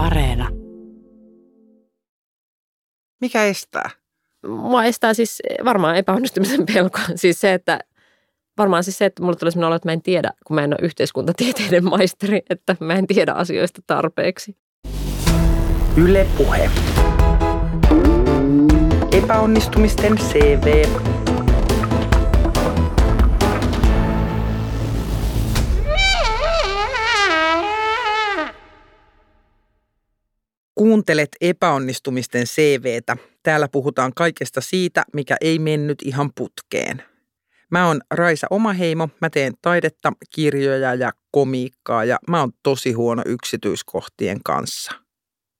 Areena. Mikä estää? Mua estää siis varmaan epäonnistumisen pelko. Siis se, että varmaan siis se, että mulle tulee sellainen olo, että mä en tiedä, kun mä en ole yhteiskuntatieteiden maisteri, että mä en tiedä asioista tarpeeksi. Yle Puhe. Epäonnistumisten CV. Kuuntelet epäonnistumisten CVtä. Täällä puhutaan kaikesta siitä, mikä ei mennyt ihan putkeen. Mä oon Raisa Omaheimo, mä teen taidetta, kirjoja ja komiikkaa ja mä oon tosi huono yksityiskohtien kanssa.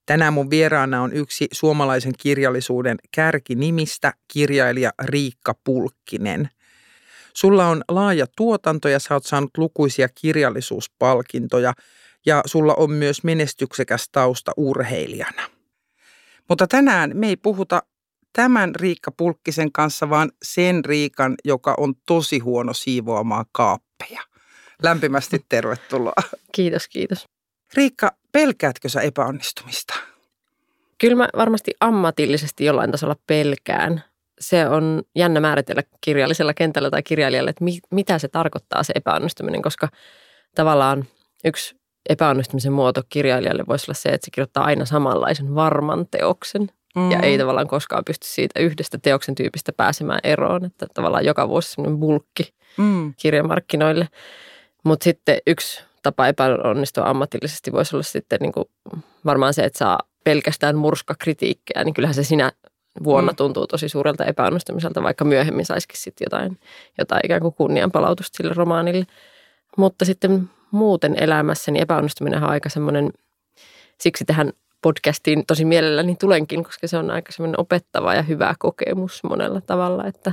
Tänään mun vieraana on yksi suomalaisen kirjallisuuden kärkinimistä, kirjailija Riikka Pulkkinen. Sulla on laaja tuotanto ja sä oot saanut lukuisia kirjallisuuspalkintoja ja sulla on myös menestyksekäs tausta urheilijana. Mutta tänään me ei puhuta tämän Riikka Pulkkisen kanssa, vaan sen Riikan, joka on tosi huono siivoamaan kaappeja. Lämpimästi tervetuloa. Kiitos, kiitos. Riikka, pelkäätkö sä epäonnistumista? Kyllä mä varmasti ammatillisesti jollain tasolla pelkään. Se on jännä määritellä kirjallisella kentällä tai kirjailijalle, että mi- mitä se tarkoittaa se epäonnistuminen, koska tavallaan yksi epäonnistumisen muoto kirjailijalle voisi olla se, että se kirjoittaa aina samanlaisen varman teoksen mm. ja ei tavallaan koskaan pysty siitä yhdestä teoksen tyypistä pääsemään eroon, että tavallaan joka vuosi semmoinen bulkki mm. kirjamarkkinoille. Mutta sitten yksi tapa epäonnistua ammatillisesti voisi olla sitten niin kuin varmaan se, että saa pelkästään murskakritiikkejä, niin kyllähän se sinä vuonna mm. tuntuu tosi suurelta epäonnistumiselta, vaikka myöhemmin saisikin sitten jotain, jotain ikään kuin kunnianpalautusta sille romaanille. Mutta sitten muuten elämässäni epäonnistuminen on aika semmoinen, siksi tähän podcastiin tosi mielelläni tulenkin, koska se on aika semmoinen opettava ja hyvä kokemus monella tavalla, että,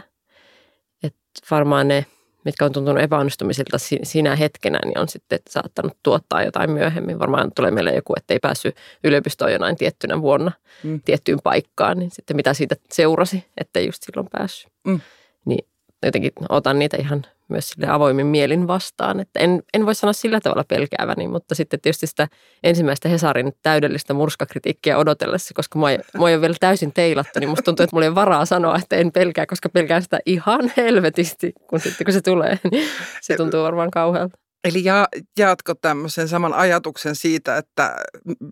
että varmaan ne, mitkä on tuntunut epäonnistumisilta siinä hetkenä, niin on sitten saattanut tuottaa jotain myöhemmin. Varmaan tulee meille joku, että ei päässyt yliopistoon jonain tiettynä vuonna mm. tiettyyn paikkaan, niin sitten mitä siitä seurasi, että just silloin päässyt. Mm. Niin jotenkin otan niitä ihan myös sille avoimin mielin vastaan. Että en, en voi sanoa sillä tavalla pelkääväni, mutta sitten tietysti sitä ensimmäistä Hesarin täydellistä murskakritiikkiä odotellessa, koska mua ei, mua ei ole vielä täysin teilattu, niin musta tuntuu, että mulla ei varaa sanoa, että en pelkää, koska pelkään sitä ihan helvetisti, kun sitten kun se tulee, niin se tuntuu varmaan kauhealta. Eli ja, jaatko tämmöisen saman ajatuksen siitä, että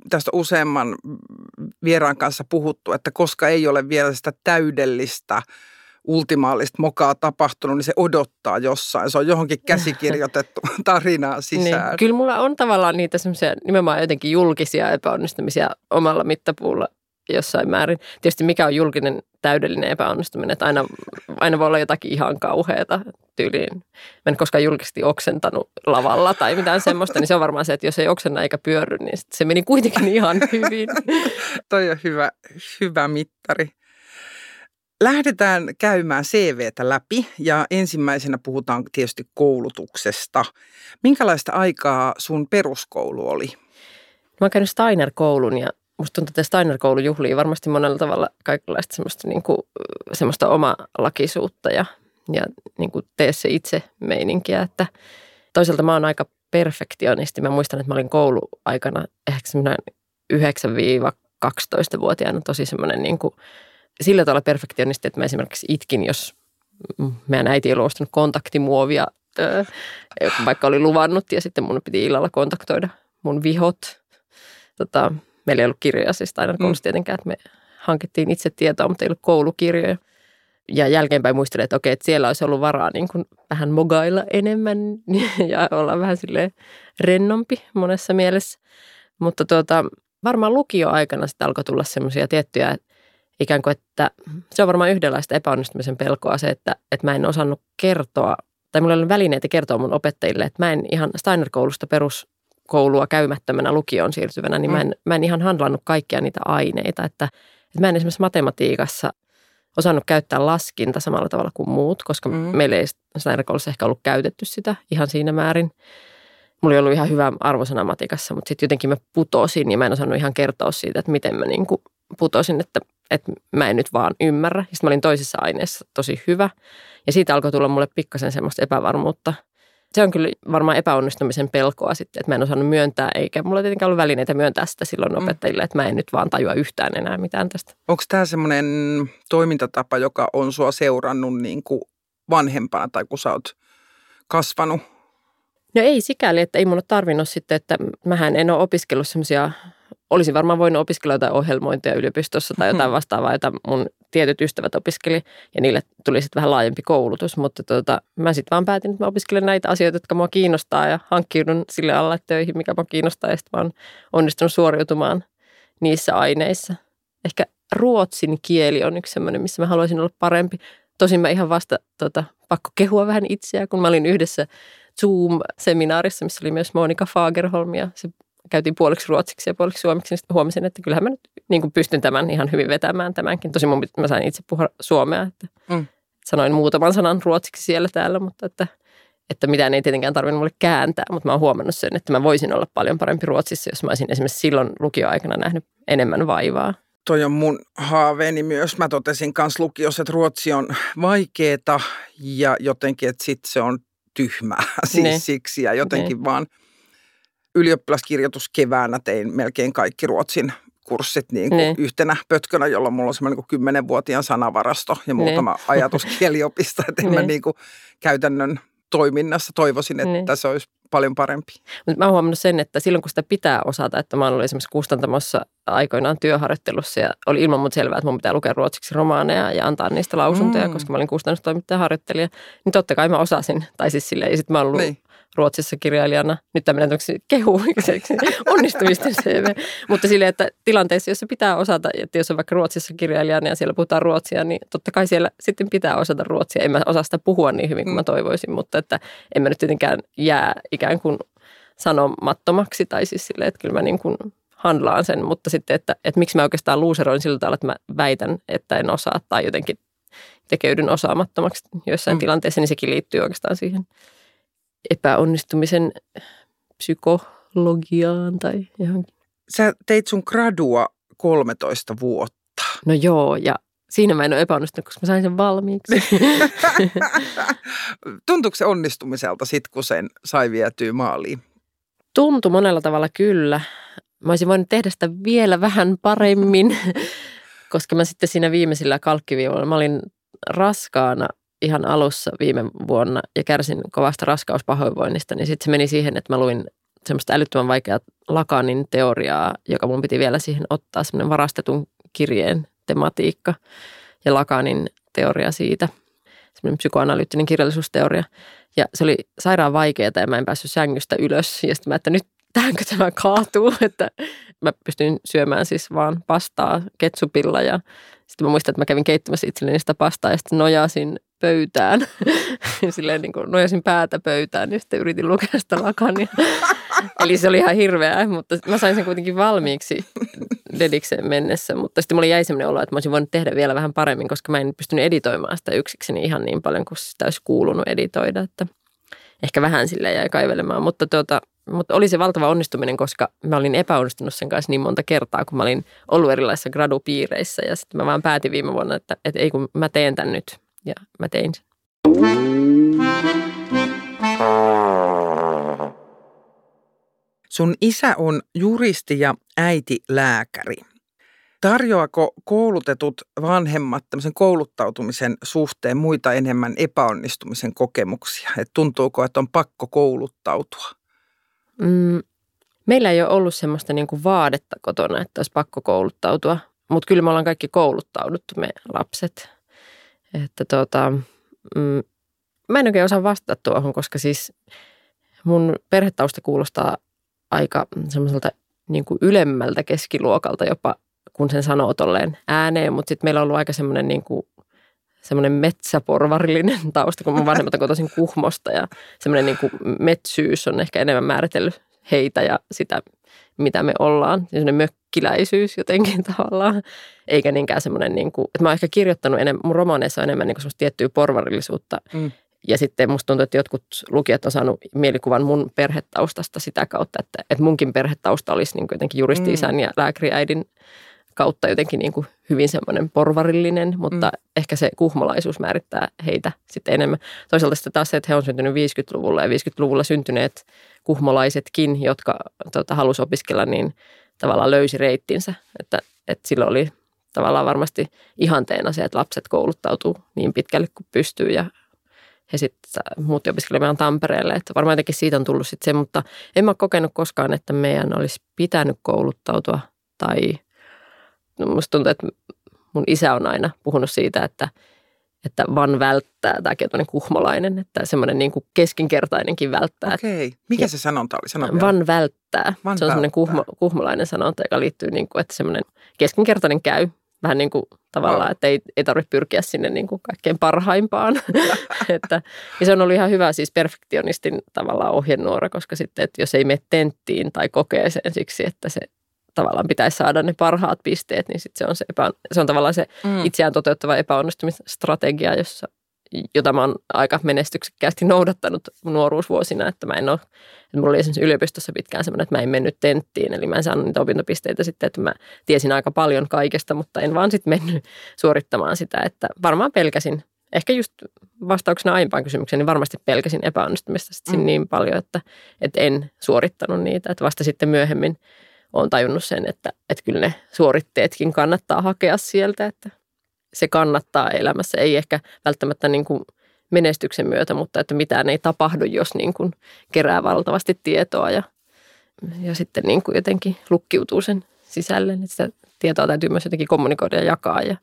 tästä useamman vieraan kanssa puhuttu, että koska ei ole vielä sitä täydellistä ultimaalista mokaa tapahtunut, niin se odottaa jossain. Se on johonkin käsikirjoitettu tarinaa sisään. Niin, kyllä mulla on tavallaan niitä semmoisia nimenomaan jotenkin julkisia epäonnistumisia omalla mittapuulla jossain määrin. Tietysti mikä on julkinen täydellinen epäonnistuminen, että aina, aina voi olla jotakin ihan kauheata tyyliin. Mä en koskaan julkisesti oksentanut lavalla tai mitään semmoista, niin se on varmaan se, että jos ei oksenna eikä pyörry, niin se meni kuitenkin ihan hyvin. Toi on hyvä, hyvä mittari. Lähdetään käymään CVtä läpi ja ensimmäisenä puhutaan tietysti koulutuksesta. Minkälaista aikaa sun peruskoulu oli? Mä oon käynyt Steiner-koulun ja musta tuntuu, että Steiner-koulu juhlii varmasti monella tavalla kaikenlaista semmoista, niin kuin, semmoista omalakisuutta ja, ja niin kuin tee se itse meininkiä. Että toisaalta mä oon aika perfektionisti. Mä muistan, että mä olin kouluaikana ehkä semmoinen 9-12-vuotiaana tosi semmoinen niin kuin sillä tavalla perfektionisti, että mä esimerkiksi itkin, jos meidän äiti ei ollut ostanut kontaktimuovia, vaikka oli luvannut ja sitten mun piti illalla kontaktoida mun vihot. Tota, meillä ei ollut kirjoja siis aina mm. koulussa tietenkään, että me hankittiin itse tietoa, mutta ei ollut koulukirjoja. Ja jälkeenpäin muistelin, että okei, että siellä olisi ollut varaa niin kuin vähän mogailla enemmän ja olla vähän sille rennompi monessa mielessä. Mutta tuota, varmaan lukioaikana sitten alkoi tulla semmoisia tiettyjä ikään kuin, että se on varmaan yhdenlaista epäonnistumisen pelkoa se, että, että mä en osannut kertoa, tai mulla ei ole välineitä kertoa mun opettajille, että mä en ihan Steiner-koulusta peruskoulua käymättömänä lukioon siirtyvänä, niin mm. mä, en, mä en ihan handlannut kaikkia niitä aineita, että, että mä en esimerkiksi matematiikassa osannut käyttää laskinta samalla tavalla kuin muut, koska mm. meillä ei Steiner-koulussa ehkä ollut käytetty sitä ihan siinä määrin. Mulla ei ollut ihan hyvä arvosana matikassa, mutta sitten jotenkin mä putosin ja mä en osannut ihan kertoa siitä, että miten mä niin kuin putosin, että että mä en nyt vaan ymmärrä. Sitten mä olin toisessa aineessa tosi hyvä. Ja siitä alkoi tulla mulle pikkasen semmoista epävarmuutta. se on kyllä varmaan epäonnistumisen pelkoa sitten, että mä en osannut myöntää, eikä mulla tietenkään ollut välineitä myöntää sitä silloin mm. opettajille, että mä en nyt vaan tajua yhtään enää mitään tästä. Onko tämä semmoinen toimintatapa, joka on sua seurannut niin kuin vanhempana tai kun sä oot kasvanut? No ei sikäli, että ei mun ole tarvinnut sitten, että mähän en ole opiskellut semmoisia olisin varmaan voinut opiskella jotain ohjelmointia yliopistossa tai jotain hmm. vastaavaa, jota mun tietyt ystävät opiskeli ja niille tuli sitten vähän laajempi koulutus, mutta tota, mä sitten vaan päätin, että mä opiskelen näitä asioita, jotka mua kiinnostaa ja hankkiudun sille alle töihin, mikä mua kiinnostaa ja sitten oon onnistunut suoriutumaan niissä aineissa. Ehkä ruotsin kieli on yksi semmoinen, missä mä haluaisin olla parempi. Tosin mä ihan vasta tota, pakko kehua vähän itseä, kun mä olin yhdessä Zoom-seminaarissa, missä oli myös Monika Fagerholm ja se käytiin puoliksi ruotsiksi ja puoliksi suomeksi, niin huomasin, että kyllähän mä nyt niin kuin pystyn tämän ihan hyvin vetämään tämänkin. Tosi mun, mä sain itse puhua suomea, että mm. sanoin muutaman sanan ruotsiksi siellä täällä, mutta että, että mitään ei tietenkään tarvinnut mulle kääntää, mutta mä oon huomannut sen, että mä voisin olla paljon parempi ruotsissa, jos mä olisin esimerkiksi silloin lukioaikana nähnyt enemmän vaivaa. Toi on mun haaveeni myös. Mä totesin kanssa lukiossa, että ruotsi on vaikeeta ja jotenkin, että sit se on tyhmää siis ne. siksi ja jotenkin ne. vaan – ylioppilaskirjoitus keväänä tein melkein kaikki ruotsin kurssit niin kuin niin. yhtenä pötkönä, jolloin mulla on semmoinen niin kymmenenvuotiaan sanavarasto ja muutama niin. ajatus kieliopista, että niin. mä niin kuin käytännön toiminnassa toivoisin, että niin. se olisi paljon parempi. Mutta mä oon huomannut sen, että silloin kun sitä pitää osata, että mä olin esimerkiksi kustantamossa aikoinaan työharjoittelussa ja oli ilman muuta selvää, että mun pitää lukea ruotsiksi romaaneja ja antaa niistä lausuntoja, mm. koska mä olin kustannustoimittaja harjoittelija, niin totta kai mä osasin. Tai siis silleen, ja sitten mä oon ollut niin. Ruotsissa kirjailijana. Nyt tämmöinen kehu onnistumisten CV. Mutta silleen, että tilanteissa, jossa pitää osata, että jos on vaikka Ruotsissa kirjailijana ja siellä puhutaan ruotsia, niin totta kai siellä sitten pitää osata ruotsia. En mä osaa sitä puhua niin hyvin kuin mä mm. toivoisin, mutta että en mä nyt tietenkään jää ikään kuin sanomattomaksi tai siis silleen, että kyllä mä niin kuin handlaan sen, mutta sitten, että, että miksi mä oikeastaan luuseroin sillä tavalla, että mä väitän, että en osaa tai jotenkin tekeydyn osaamattomaksi joissain mm. tilanteissa, niin sekin liittyy oikeastaan siihen epäonnistumisen psykologiaan tai johonkin. Sä teit sun gradua 13 vuotta. No joo, ja siinä mä en ole epäonnistunut, koska mä sain sen valmiiksi. Tuntuuko se onnistumiselta sitten, kun sen sai vietyä maaliin? Tuntui monella tavalla kyllä. Mä olisin voinut tehdä sitä vielä vähän paremmin, koska mä sitten siinä viimeisillä kalkkiviivoilla, mä olin raskaana ihan alussa viime vuonna ja kärsin kovasta raskauspahoinvoinnista, niin sitten se meni siihen, että mä luin semmoista älyttömän vaikeaa Lakanin teoriaa, joka mun piti vielä siihen ottaa, semmoinen varastetun kirjeen tematiikka ja Lakanin teoria siitä, semmoinen psykoanalyyttinen kirjallisuusteoria. Ja se oli sairaan vaikeaa ja mä en päässyt sängystä ylös. Ja sitten mä, että nyt tähänkö tämä kaatuu, että mä pystyin syömään siis vaan pastaa ketsupilla ja sitten mä muistan, että mä kävin keittämässä itselleni sitä pastaa ja sitten nojasin pöytään. Silleen niin kuin nojasin päätä pöytään ja sitten yritin lukea sitä lakania. Eli se oli ihan hirveää, mutta mä sain sen kuitenkin valmiiksi dedikseen mennessä. Mutta sitten mulla jäi sellainen olo, että mä olisin voinut tehdä vielä vähän paremmin, koska mä en pystynyt editoimaan sitä yksikseni ihan niin paljon kuin sitä olisi kuulunut editoida. Että ehkä vähän sille jäi kaivelemaan, mutta tuota, mutta oli se valtava onnistuminen, koska mä olin epäonnistunut sen kanssa niin monta kertaa, kun mä olin ollut erilaisissa gradupiireissä. Ja sitten mä vaan päätin viime vuonna, että, että ei kun mä teen tämän nyt. Ja mä tein sen. Sun isä on juristi ja äiti lääkäri. Tarjoako koulutetut vanhemmat tämmöisen kouluttautumisen suhteen muita enemmän epäonnistumisen kokemuksia? Et tuntuuko, että on pakko kouluttautua? Mm, meillä ei ole ollut semmoista niin kuin vaadetta kotona, että olisi pakko kouluttautua, mutta kyllä me ollaan kaikki kouluttauduttu, me lapset. Että tota, mm, mä en oikein osaa vastata tuohon, koska siis mun perhetausta kuulostaa aika semmoiselta niin kuin ylemmältä keskiluokalta jopa, kun sen sanoo tolleen ääneen, mutta sitten meillä on ollut aika semmoinen niin kuin semmoinen metsäporvarillinen tausta, kun mun vanhemmat on kotoisin Kuhmosta ja semmoinen niin kuin metsyys on ehkä enemmän määritellyt heitä ja sitä, mitä me ollaan. Semmoinen mökkiläisyys jotenkin tavallaan, eikä niinkään semmoinen, niin kuin, että mä oon ehkä kirjoittanut enemmän, mun romaaneissa on enemmän niin kuin semmoista tiettyä porvarillisuutta. Mm. Ja sitten musta tuntuu, että jotkut lukijat on saanut mielikuvan mun perhetaustasta sitä kautta, että, että munkin perhetausta olisi niin kuin jotenkin juristi-isän mm. ja lääkäriäidin kautta jotenkin niin kuin hyvin semmoinen porvarillinen, mutta mm. ehkä se kuhmolaisuus määrittää heitä sitten enemmän. Toisaalta sitten taas se, että he on syntynyt 50-luvulla ja 50-luvulla syntyneet kuhmolaisetkin, jotka tota, halusi opiskella, niin tavallaan löysi reittinsä, että, että silloin oli tavallaan varmasti ihanteena se, että lapset kouluttautuu niin pitkälle kuin pystyy ja he sitten muutti opiskelemaan Tampereelle. Että varmaan jotenkin siitä on tullut sitten se, mutta en mä kokenut koskaan, että meidän olisi pitänyt kouluttautua tai musta tuntuu, että mun isä on aina puhunut siitä, että, että van välttää, tämäkin on kuhmolainen, että semmoinen niin kuin keskinkertainenkin välttää. Okei, mikä ja se sanonta oli? Sano van välttää. Van se on semmoinen kuhmo, kuhmolainen sanonta, joka liittyy, niin kuin, että semmoinen keskinkertainen käy, vähän niin kuin tavallaan, että ei, ei tarvitse pyrkiä sinne niin kuin kaikkein parhaimpaan. että, ja se on ollut ihan hyvä siis perfektionistin tavallaan ohjenuora, koska sitten, että jos ei mene tenttiin tai kokeeseen siksi, että se tavallaan pitäisi saada ne parhaat pisteet, niin sitten se on, se, epä, se on tavallaan se mm. itseään toteuttava epäonnistumisstrategia, jossa, jota mä oon aika menestyksekkäästi noudattanut nuoruusvuosina, että mä en ole, että mulla oli esimerkiksi yliopistossa pitkään semmoinen, että mä en mennyt tenttiin, eli mä en saanut niitä opintopisteitä sitten, että mä tiesin aika paljon kaikesta, mutta en vaan sitten mennyt suorittamaan sitä, että varmaan pelkäsin ehkä just vastauksena aiempaan kysymykseen, niin varmasti pelkäsin epäonnistumista mm. niin paljon, että, että en suorittanut niitä. Että vasta sitten myöhemmin olen tajunnut sen, että, että kyllä ne suoritteetkin kannattaa hakea sieltä, että se kannattaa elämässä. Ei ehkä välttämättä niin kuin menestyksen myötä, mutta että mitään ei tapahdu, jos niin kuin kerää valtavasti tietoa ja, ja sitten niin kuin jotenkin lukkiutuu sen sisälle. Että sitä tietoa täytyy myös jotenkin kommunikoida ja jakaa ja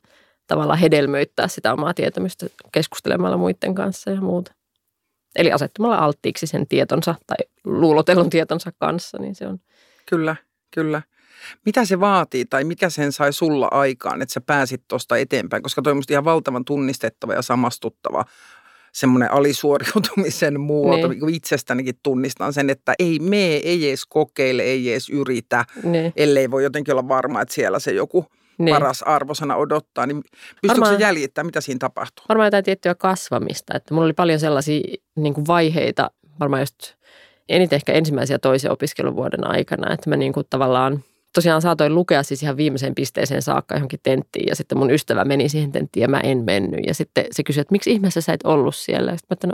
tavallaan hedelmöittää sitä omaa tietämystä keskustelemalla muiden kanssa ja muuta. Eli asettumalla alttiiksi sen tietonsa tai luulotellun tietonsa kanssa, niin se on Kyllä kyllä. Mitä se vaatii tai mikä sen sai sulla aikaan, että sä pääsit tuosta eteenpäin? Koska toi on ihan valtavan tunnistettava ja samastuttava semmoinen alisuoriutumisen muoto. Niin. Itsestänikin tunnistan sen, että ei me, ei edes kokeile, ei edes yritä, niin. ellei voi jotenkin olla varma, että siellä se joku niin. paras arvosana odottaa. Niin pystyykö se jäljittämään, mitä siinä tapahtuu? Varmaan jotain tiettyä kasvamista. Että mulla oli paljon sellaisia niin kuin vaiheita, varmaan just – eniten ehkä ensimmäisen ja toisen opiskeluvuoden aikana, että mä niin kuin tavallaan tosiaan saatoin lukea siis ihan viimeiseen pisteeseen saakka johonkin tenttiin ja sitten mun ystävä meni siihen tenttiin ja mä en mennyt. Ja sitten se kysyi, että miksi ihmeessä sä et ollut siellä? Ja sitten mä että no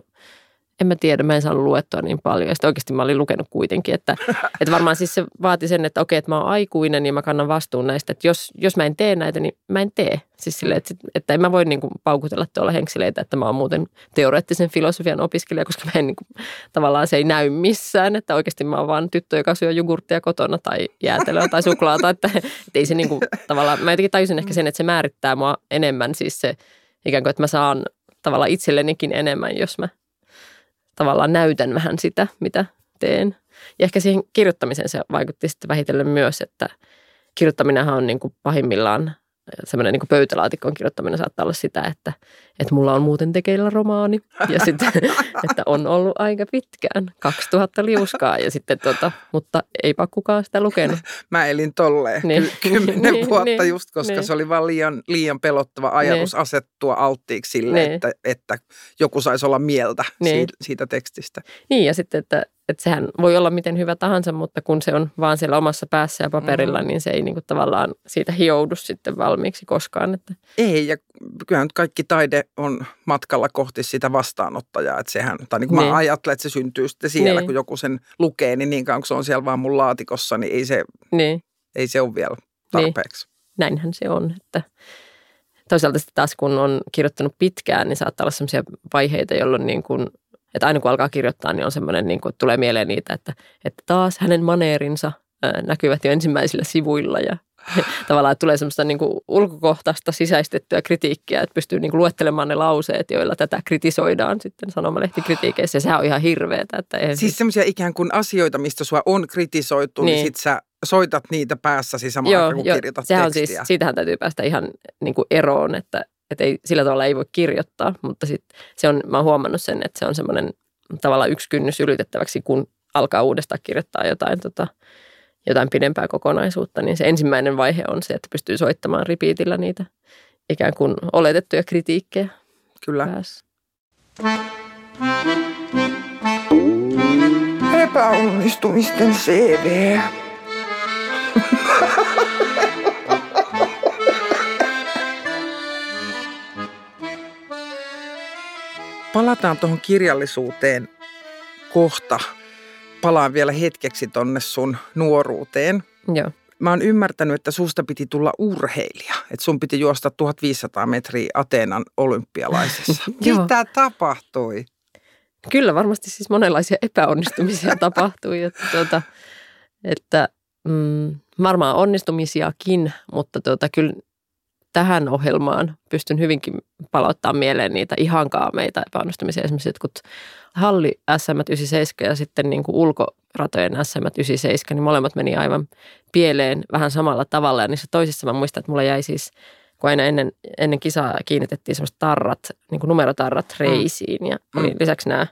en mä tiedä, mä en saanut luettua niin paljon. Ja sitten oikeasti mä olin lukenut kuitenkin, että, että varmaan siis se vaati sen, että okei, että mä oon aikuinen ja mä kannan vastuun näistä. Että jos, jos mä en tee näitä, niin mä en tee. Siis sille, että, että en mä voi niin kuin paukutella tuolla henksileitä, että mä oon muuten teoreettisen filosofian opiskelija, koska mä en niin kuin, tavallaan se ei näy missään. Että oikeasti mä oon vaan tyttö, joka syö jogurttia kotona tai jäätelöä tai suklaata. Että, että ei se niin kuin, tavallaan, mä jotenkin tajusin ehkä sen, että se määrittää mua enemmän siis se ikään kuin, että mä saan tavallaan itsellenikin enemmän, jos mä tavallaan näytän vähän sitä, mitä teen. Ja ehkä siihen kirjoittamiseen se vaikutti sitten vähitellen myös, että kirjoittaminenhan on niin kuin pahimmillaan semmoinen niin pöytälaatikon kirjoittaminen saattaa olla sitä, että, että mulla on muuten tekeillä romaani ja sitten, että on ollut aika pitkään, 2000 liuskaa ja sitten tota, mutta eipä kukaan sitä lukenut. Mä elin tolleen niin. kymmenen niin, vuotta niin, just, koska niin. se oli vaan liian, liian pelottava ajatus niin. asettua alttiiksi sille, niin. että, että joku saisi olla mieltä niin. siitä, siitä tekstistä. Niin ja sitten, että että sehän voi olla miten hyvä tahansa, mutta kun se on vaan siellä omassa päässä ja paperilla, mm. niin se ei niin kuin tavallaan siitä hioudu sitten valmiiksi koskaan. Että. Ei, ja kyllähän nyt kaikki taide on matkalla kohti sitä vastaanottajaa, että sehän, tai niin kuin niin. mä ajattelen, että se syntyy sitten siellä, niin. kun joku sen lukee, niin niin kauan kun se on siellä vaan mun laatikossa, niin ei se, niin. ei se ole vielä niin. tarpeeksi. Niin. Näinhän se on, että toisaalta sitten taas kun on kirjoittanut pitkään, niin saattaa olla sellaisia vaiheita, jolloin niin kuin että aina kun alkaa kirjoittaa, niin on semmoinen, niin kuin, että tulee mieleen niitä, että, että taas hänen maneerinsa näkyvät jo ensimmäisillä sivuilla ja tavallaan että tulee semmoista niin kuin ulkokohtaista sisäistettyä kritiikkiä, että pystyy niin kuin luettelemaan ne lauseet, joilla tätä kritisoidaan sitten sanomalehtikritiikeissä. Ja sehän on ihan hirveetä. Että siis siis semmoisia ikään kuin asioita, mistä sua on kritisoitu, niin, niin sit sä soitat niitä päässäsi samaan aikaan, kun jo, kirjoitat sehän tekstiä. On siis, siitähän täytyy päästä ihan niin kuin eroon, että, että ei, sillä tavalla ei voi kirjoittaa, mutta sit se on, mä oon huomannut sen, että se on semmoinen tavallaan yksi kynnys ylitettäväksi, kun alkaa uudestaan kirjoittaa jotain, tota, jotain pidempää kokonaisuutta, niin se ensimmäinen vaihe on se, että pystyy soittamaan ripiitillä niitä ikään kuin oletettuja kritiikkejä. Kyllä. Päässä. Epäonnistumisten CV. Palataan tuohon kirjallisuuteen kohta. Palaan vielä hetkeksi tonne sun nuoruuteen. Joo. Mä oon ymmärtänyt, että susta piti tulla urheilija. Että sun piti juosta 1500 metriä Ateenan olympialaisessa. Mitä tapahtui? Kyllä varmasti siis monenlaisia epäonnistumisia tapahtui. Että, tuota, että mm, varmaan onnistumisiakin, mutta tuota, kyllä tähän ohjelmaan pystyn hyvinkin palauttamaan mieleen niitä ihan kaameita epäonnistumisia. Esimerkiksi jotkut halli SM 97 ja sitten niin kuin ulkoratojen SM 97, niin molemmat meni aivan pieleen vähän samalla tavalla. Ja niissä toisissa mä muistan, että mulla jäi siis, kun aina ennen, ennen kisaa kiinnitettiin semmoiset tarrat, niin kuin numerotarrat reisiin ja Mm. oli lisäksi nämä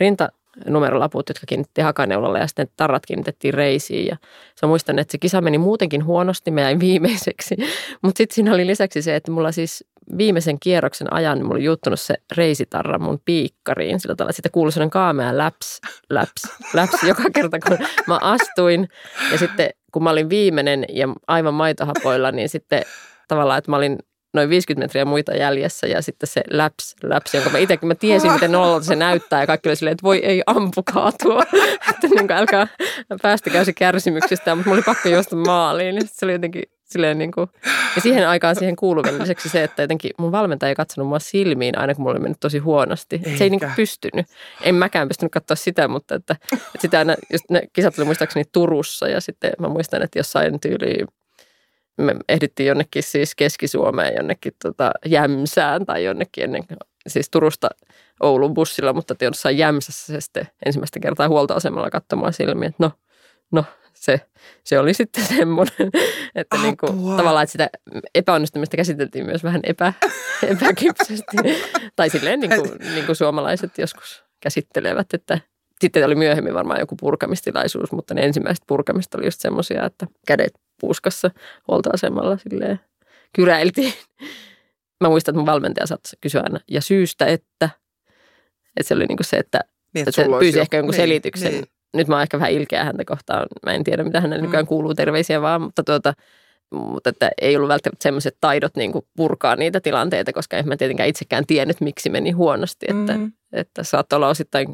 rinta numerolaput, jotka kiinnitettiin hakaneulalle ja sitten tarrat kiinnitettiin reisiin. Ja se muistan, että se kisa meni muutenkin huonosti, mä jäin viimeiseksi. Mutta sitten siinä oli lisäksi se, että mulla siis viimeisen kierroksen ajan niin mulla oli juttunut se reisitarra mun piikkariin. Sillä tavalla, että siitä kuului sellainen kaamea läps, läps, läps joka kerta, kun mä astuin. Ja sitten kun mä olin viimeinen ja aivan maitohapoilla, niin sitten tavallaan, että mä olin noin 50 metriä muita jäljessä ja sitten se läps, läps, jonka mä itsekin mä tiesin, miten nollalta se näyttää ja kaikki oli silleen, että voi ei ampukaa tuo, että niin kuin, älkää päästäkää se kärsimyksistä, mutta mulla oli pakko juosta maaliin, niin se oli jotenkin silleen niin kuin, ja siihen aikaan siihen kuului vielä lisäksi se, että jotenkin mun valmentaja ei katsonut mua silmiin aina, kun mulla oli mennyt tosi huonosti. Että Se ei niin kuin Eikä. pystynyt. En mäkään pystynyt katsoa sitä, mutta että, että sitä aina, just ne kisat oli muistaakseni Turussa ja sitten mä muistan, että jossain tyyliin me ehdittiin jonnekin siis Keski-Suomeen, jonnekin tota Jämsään tai jonnekin ennen, siis Turusta Oulun bussilla, mutta jossain Jämsässä se sitten ensimmäistä kertaa huoltoasemalla katsomaan silmiä, että no, no se, se oli sitten semmoinen, että niin kuin, Apua. tavallaan, että sitä epäonnistumista käsiteltiin myös vähän epä, epäkypsästi. tai silleen niin kuin, niin kuin suomalaiset joskus käsittelevät, että sitten oli myöhemmin varmaan joku purkamistilaisuus, mutta ne ensimmäiset purkamista oli just semmoisia, että kädet puuskassa huoltoasemalla silleen kyräiltiin. Mä muistan, että mun valmentaja saattoi kysyä aina, ja syystä, että, että se oli niin kuin se, että Niin, että olisi pyysi jo- ehkä jonkun niin, selityksen. Niin. Nyt mä oon ehkä vähän ilkeä häntä kohtaan. Mä en tiedä, mitä hänelle Mm. nykyään kuuluu terveisiä vaan, mutta, tuota, mutta että ei ollut välttämättä semmoiset taidot niin kuin purkaa niitä tilanteita, koska en mä tietenkään itsekään tiennyt, miksi meni huonosti. Että, Mm. että saattoi olla osittain,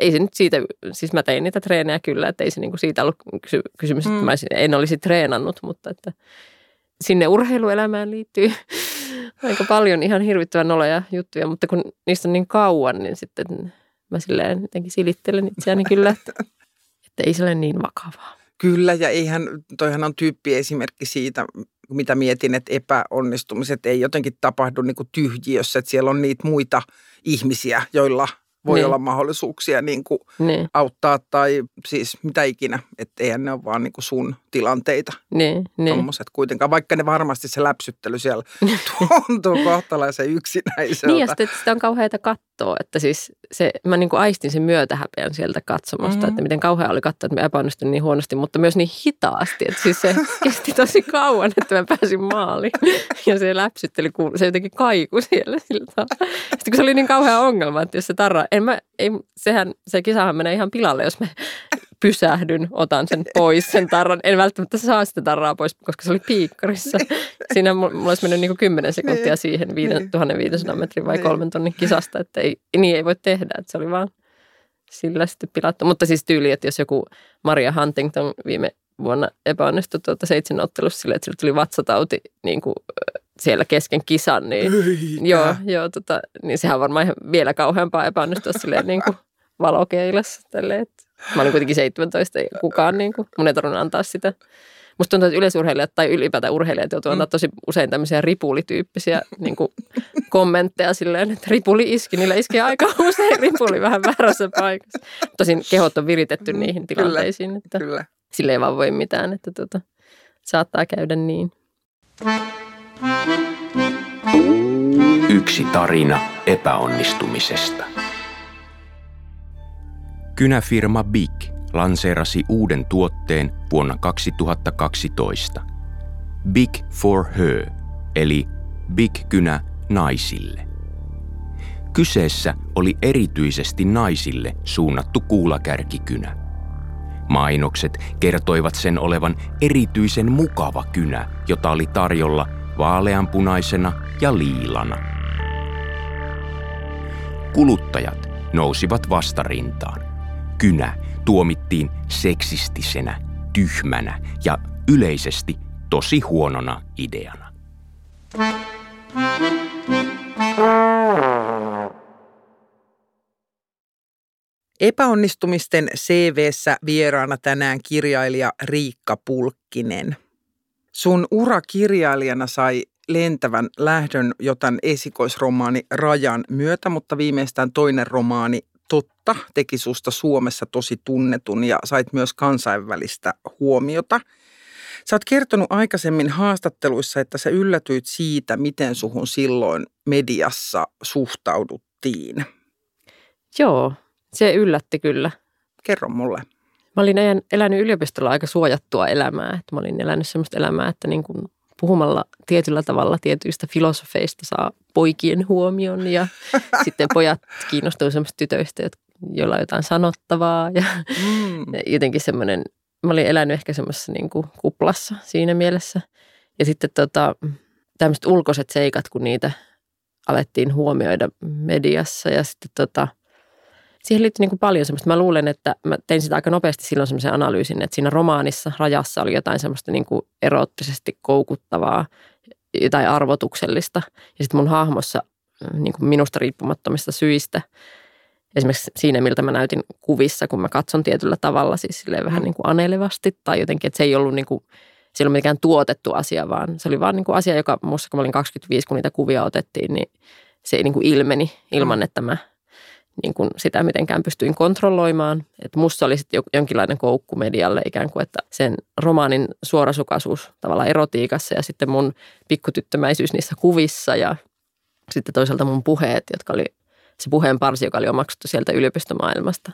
ei se nyt siitä, siis mä tein niitä treenejä kyllä, että ei se niin kuin siitä ollut kysy, kysymys, että Mm. mä en olisi treenannut, mutta että sinne urheiluelämään liittyy aika paljon ihan hirvittävän noloja juttuja, mutta kun niistä on niin kauan, niin sitten mä silleen jotenkin silittelen itseäni kyllä, että, että ei se ole niin vakavaa. Kyllä, ja eihän, toihan on tyyppiesimerkki siitä, mitä mietin, että epäonnistumiset ei jotenkin tapahdu niin kuin tyhjiössä, että siellä on niitä muita ihmisiä, joilla voi Niin. olla mahdollisuuksia niin kuin Niin, auttaa tai siis mitä ikinä, että eihän ne ole vaan niin kuin sun tilanteita niin, niin. tommoset kuitenkaan, vaikka ne varmasti se läpsyttely siellä tuntuu kohtalaisen yksinäiseltä. Niin ja sitten sitä on kauheata katsoa, että siis se, mä niin kuin aistin sen myötähäpeän sieltä katsomasta, Mhm. mm. että miten kauhea oli katsoa, että me epäonnistuin niin huonosti, mutta myös niin hitaasti, että siis se kesti tosi kauan, että mä pääsin maaliin ja se läpsyttely, kuului- se jotenkin kaiku siellä tavalla. Sitten kun se oli niin kauhea ongelma, että jos se tarra, en mä, ei, sehän, se kisahan menee ihan pilalle, jos mä pysähdyn, otan sen pois, sen tarran. En välttämättä saa sitä tarraa pois, koska se oli piikkarissa. Siinä mulla olisi mennyt niin kuin 10 sekuntia Niin, siihen viiden- niin. 1500 metrin vai Niin. kolmen tonnin kisasta, että ei, niin ei voi tehdä, että se oli vaan sillä sitten pilattu. Mutta siis tyyli, että jos joku Maria Huntington viime vuonna epäonnistui tuota seitsemänottelussa silleen, että sillä tuli vatsatauti niin kuin, siellä kesken kisan, niin. Joo, joo tota, niin sehän on varmaan ihan vielä kauheampaa epäonnistua silleen niin kuin valokeilassa. Tälleen, että mä olin kuitenkin 17 ja kukaan niin kuin, mun ei tarvinnut antaa sitä. Musta tuntuu, että yleisurheilijat tai ylipäätään urheilijat joutuu antaa tosi usein tämmöisiä ripulityyppisiä niin kuin kommentteja silleen, että ripuli iski. Niillä iskee aika usein ripuli vähän väärässä paikassa. Tosin kehot on viritetty niihin Kyllä, tilanteisiin, että Kyllä. sille ei vaan voi mitään, että tota, saattaa käydä niin. Yksi tarina epäonnistumisesta. Kynäfirma Big lanseerasi uuden tuotteen vuonna 2012. Big for Her, eli Big Kynä naisille. Kyseessä oli erityisesti naisille suunnattu kuulakärkikynä. Mainokset kertoivat sen olevan erityisen mukava kynä, jota oli tarjolla vaaleanpunaisena ja liilana. Kuluttajat nousivat vastarintaan. Kynä tuomittiin seksistisenä, tyhmänä ja yleisesti tosi huonona ideana. Epäonnistumisten CVssä vieraana tänään kirjailija Riikka Pulkkinen. Sun ura kirjailijana sai lentävän lähdön jotan esikoisromaani Rajan myötä, mutta viimeistään toinen romaani Totta teki susta Suomessa tosi tunnetun ja sait myös kansainvälistä huomiota. Sä oot kertonut aikaisemmin haastatteluissa, että sä yllätyit siitä, miten suhun silloin mediassa suhtauduttiin. Joo, se yllätti kyllä. Kerro mulle. Mä olin elänyt yliopistolla aika suojattua elämää. Että mä olin elänyt sellaista elämää, että niin kuin puhumalla tietyllä tavalla tietyistä filosofeista saa poikien huomion ja sitten pojat kiinnostuivat semmoista tytöistä, joilla on jotain sanottavaa ja mm. jotenkin semmoinen, mä olin elänyt ehkä semmoisessa niin kuin kuplassa siinä mielessä. Ja sitten tota, tämmöiset ulkoiset seikat, kun niitä alettiin huomioida mediassa ja sitten tota, siihen liittyy niin kuin paljon semmoista. Mä luulen, että mä tein sitä aika nopeasti silloin semmoisen analyysin, että siinä romaanissa rajassa oli jotain semmoista niin kuin eroottisesti koukuttavaa, jotain arvotuksellista. Ja sitten mun hahmossa niin kuin minusta riippumattomista syistä, esimerkiksi siinä, miltä mä näytin kuvissa, kun mä katson tietyllä tavalla, siis silleen vähän niin kuin anelevasti tai jotenkin, että se ei ollut niin kuin, se ei ollut mikään tuotettu asia, vaan se oli vaan niin kuin asia, joka musta, kun mä olin 25, kun niitä kuvia otettiin, niin se ei niin kuin ilmeni ilman, mm. että mä niin kuin sitä mitenkään pystyin kontrolloimaan. Että musta oli sitten jonkinlainen koukku medialle ikään kuin, että sen romaanin suorasukaisuus tavallaan erotiikassa ja sitten mun pikkutyttömäisyys niissä kuvissa ja sitten toisaalta mun puheet, jotka oli se puheen parsi, joka oli omaksuttu sieltä yliopistomaailmasta.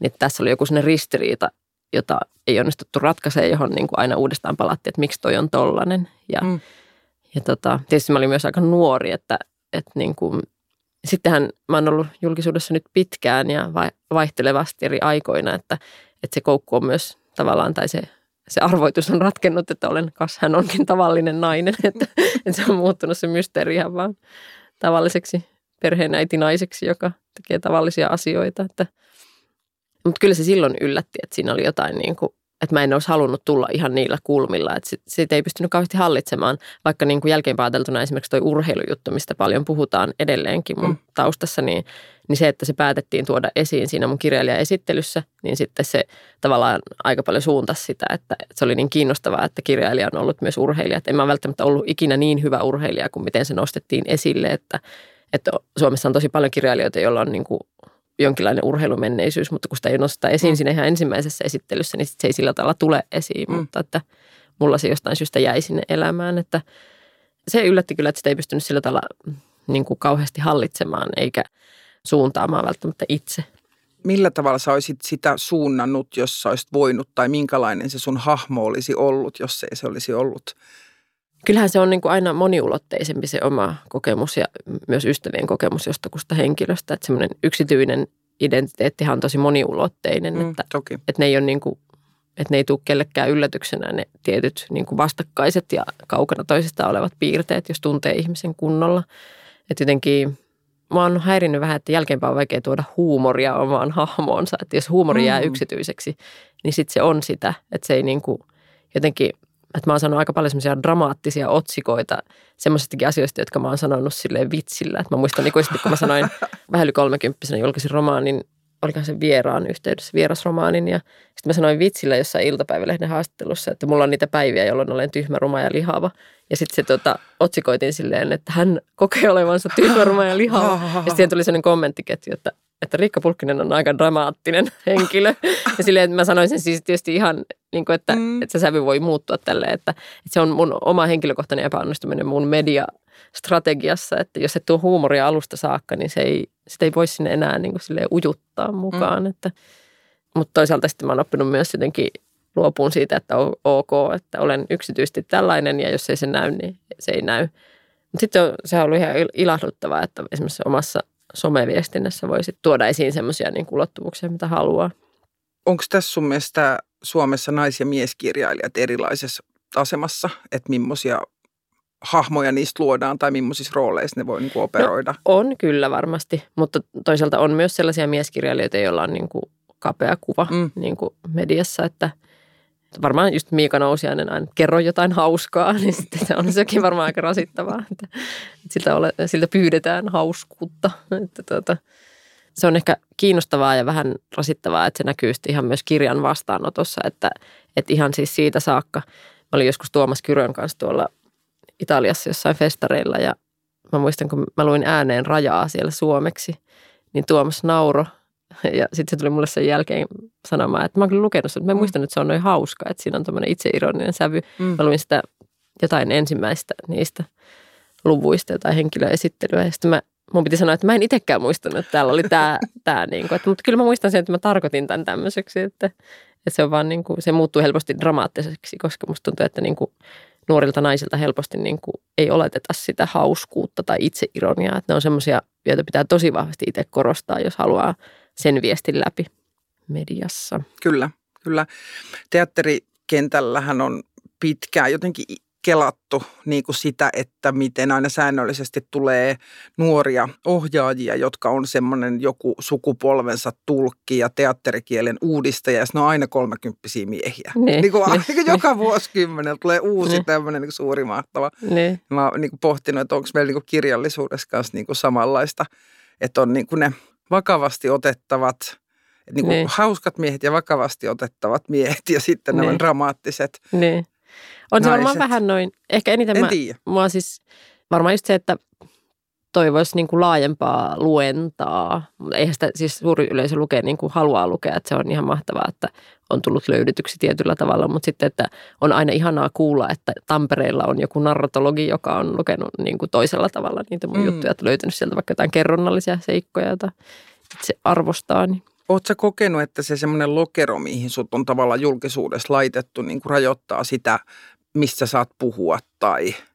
Niin tässä oli joku sellainen ristiriita, jota ei onnistuttu ratkaisemaan, johon niin kuin aina uudestaan palattiin, että miksi toi on tollainen. Ja, mm. ja tota, tietysti mä olin myös aika nuori, että, että niin kuin sittenhän mä oon ollut julkisuudessa nyt pitkään ja vaihtelevasti eri aikoina, että, että se koukku on myös tavallaan, tai se, se arvoitus on ratkennut, että olen, kas hän onkin tavallinen nainen, että, että se on muuttunut se mysteeri ihan vaan tavalliseksi perheenäitinaiseksi, joka tekee tavallisia asioita. Että, mutta kyllä se silloin yllätti, että siinä oli jotain niin kuin että mä en olisi halunnut tulla ihan niillä kulmilla, että sit, sit ei pystynyt kauheasti hallitsemaan, vaikka niin kuin jälkeen pääteltuna esimerkiksi toi urheilujuttu, mistä paljon puhutaan edelleenkin mun mm. taustassa, niin, niin se, että se päätettiin tuoda esiin siinä mun kirjailijaesittelyssä, niin sitten se tavallaan aika paljon suuntasi sitä, että, että se oli niin kiinnostavaa, että kirjailija on ollut myös urheilija. Että en mä välttämättä ollut ikinä niin hyvä urheilija kuin miten se nostettiin esille, että, että Suomessa on tosi paljon kirjailijoita, joilla on niin kuin jonkinlainen urheilumenneisyys, mutta kun sitä ei nosteta esiin mm. siinä ihan ensimmäisessä esittelyssä, niin se ei sillä tavalla tule esiin, mm. mutta että mulla se jostain syystä jäi sinne elämään, että se yllätti kyllä, että sitä ei pystynyt sillä tavalla niin kuin kauheasti hallitsemaan eikä suuntaamaan välttämättä itse. Millä tavalla sä olisit sitä suunnannut, jos sä olisit voinut, tai minkälainen se sun hahmo olisi ollut, jos ei se olisi ollut Kyllähän se on niin kuin aina moniulotteisempi se oma kokemus ja myös ystävien kokemus jostakusta henkilöstä. Että semmoinen yksityinen identiteettihan on tosi moniulotteinen, mm, että, toki. että ne ei ole niin kuin, että ne ei tule kellekään yllätyksenä ne tietyt niin kuin vastakkaiset ja kaukana toisistaan olevat piirteet, jos tuntee ihmisen kunnolla. Että jotenkin mä oon häirinnyt vähän, että jälkeenpäin on vaikea tuoda huumoria omaan hahmoonsa. Että jos huumori jää mm. yksityiseksi, niin sitten se on sitä, että se ei niin kuin jotenkin – että mä oon sanonut aika paljon semmoisia dramaattisia otsikoita semmoisistakin asioista, jotka mä oon sanonut silleen vitsillä. Että mä muistan ikuisesti, kun mä sanoin vähän yli kolmekymppisenä julkaisin romaanin, olikohan se vieraan yhteydessä, vierasromaanin. Ja sitten mä sanoin vitsillä jossain iltapäivälehden haastattelussa, että mulla on niitä päiviä, jolloin olen tyhmä, ruma ja lihava. Ja sitten se tota, otsikoitiin silleen, että hän kokee olevansa tyhmä, ruma ja lihava. Ja sitten tuli sellainen kommenttiketju, että että Riikka Pulkkinen on aika dramaattinen henkilö. Ja silleen, että mä sanoisin siis tietysti ihan, niin kuin, että, mm. että se sävy voi muuttua tälleen, että, että se on mun oma henkilökohtainen epäonnistuminen mun mediastrategiassa, että jos et tuo huumoria alusta saakka, niin se ei, sitä ei voi sinne enää niin kuin ujuttaa mukaan. Mm. Että, mutta toisaalta sitten mä oon oppinut myös jotenkin luopuun siitä, että on ok, että olen yksityisesti tällainen ja jos ei se näy, niin se ei näy. Mutta sitten se on ollut ihan ilahduttavaa, että esimerkiksi omassa someviestinnässä voisi tuoda esiin semmoisia niin ulottuvuuksia, mitä haluaa. Onko tässä sun mielestä Suomessa nais- ja mieskirjailijat erilaisessa asemassa, että millaisia hahmoja niistä luodaan tai millaisissa rooleissa ne voi niin kuin operoida? No, on kyllä varmasti, mutta toisaalta on myös sellaisia mieskirjailijoita, joilla on niin kuin kapea kuva mm. niin kuin mediassa, että varmaan just Miika Nousiainen aina kerro jotain hauskaa, niin sitten se on sekin varmaan aika rasittavaa, että siltä, ole, siltä pyydetään hauskuutta. Että tuota, se on ehkä kiinnostavaa ja vähän rasittavaa, että se näkyy ihan myös kirjan vastaanotossa, että, että ihan siis siitä saakka. Mä olin joskus Tuomas Kyrön kanssa tuolla Italiassa jossain festareilla ja mä muistan, kun mä luin ääneen rajaa siellä suomeksi, niin Tuomas nauro ja sitten se tuli mulle sen jälkeen sanomaan, että mä oon kyllä lukenut sen, mutta mä mm. muistan, että se on noin hauska, että siinä on tämmöinen itseironinen sävy. Mm. Mä luin sitä jotain ensimmäistä niistä luvuista, jotain henkilöesittelyä ja sitten mä mun piti sanoa, että mä en itsekään muistanut, että täällä oli tämä, tämä niin kuin, että, mutta kyllä mä muistan sen, että mä tarkoitin tämän tämmöiseksi, että, että se on vaan niin kuin, se muuttuu helposti dramaattiseksi, koska musta tuntuu, että niin kuin, nuorilta naisilta helposti niin kuin, ei oleteta sitä hauskuutta tai itseironiaa, että ne on semmoisia, joita pitää tosi vahvasti itse korostaa, jos haluaa sen viestin läpi mediassa. Kyllä, kyllä. Teatterikentällähän on pitkään jotenkin kelattu niin kuin sitä, että miten aina säännöllisesti tulee nuoria ohjaajia, jotka on semmoinen joku sukupolvensa tulkki ja teatterikielen uudistaja, ja ne on aina kolmekymppisiä miehiä. Niin, niin kuin, niin, joka niin. vuosikymmenellä tulee uusi niin. tämmöinen niin suuri mahtava. Niin. Mä oon niin kuin pohtinut, että onko meillä niin kuin kirjallisuudessa kanssa niin kuin samanlaista, että on niin kuin ne vakavasti otettavat niin kuin niin. hauskat miehet ja vakavasti otettavat miehet ja sitten niin. nämä dramaattiset niin. On se varmaan vähän noin, ehkä eniten en mä, tiedä. mua siis varmaan just se, että toivoisi niin kuin laajempaa luentaa. Eihän sitä siis suuri yleisö lukee niin kuin haluaa lukea, että se on ihan mahtavaa, että on tullut löydetyksi tietyllä tavalla. Mutta sitten, että on aina ihanaa kuulla, että Tampereella on joku narratologi, joka on lukenut niin kuin toisella tavalla niitä mun mm. juttuja, että löytänyt sieltä vaikka jotain kerronnallisia seikkoja, joita itse arvostaa. Niin. Oletko kokenut, että se semmoinen lokero, mihin sut on tavallaan julkisuudessa laitettu, niin kuin rajoittaa sitä, mistä saat puhua tai –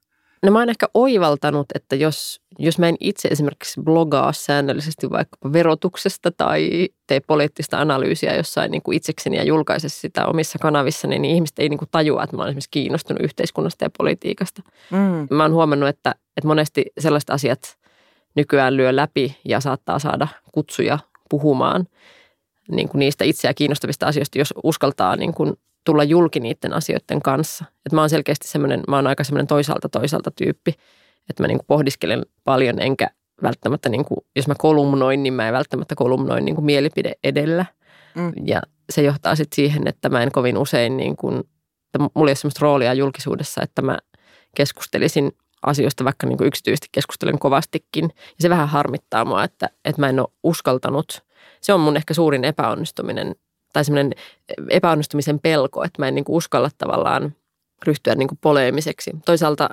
No mä oon ehkä oivaltanut, että jos, jos mä en itse esimerkiksi blogaa säännöllisesti vaikkapa verotuksesta tai tee poliittista analyysiä jossain niin kuin itsekseni ja julkaise sitä omissa kanavissa, niin ihmiset ei niin kuin tajua, että mä oon esimerkiksi kiinnostunut yhteiskunnasta ja politiikasta. Mm. Mä oon huomannut, että, että monesti sellaiset asiat nykyään lyö läpi ja saattaa saada kutsuja puhumaan niin kuin niistä itseä kiinnostavista asioista, jos uskaltaa niin kuin tulla julki niiden asioiden kanssa. Että mä oon selkeästi semmoinen, mä oon aika semmoinen toisaalta toisaalta tyyppi, että mä niin kuin pohdiskelen paljon enkä välttämättä, niin kuin, jos mä kolumnoin, niin mä en välttämättä kolumnoin niin kuin mielipide edellä. Mm. Ja se johtaa sitten siihen, että mä en kovin usein, niin kuin, että mulla ei ole semmoista roolia julkisuudessa, että mä keskustelisin asioista, vaikka niin kuin yksityisesti keskustelen kovastikin. Ja se vähän harmittaa mua, että, että mä en ole uskaltanut. Se on mun ehkä suurin epäonnistuminen tai semmoinen epäonnistumisen pelko, että mä en niin kuin uskalla tavallaan ryhtyä niin kuin poleemiseksi. Toisaalta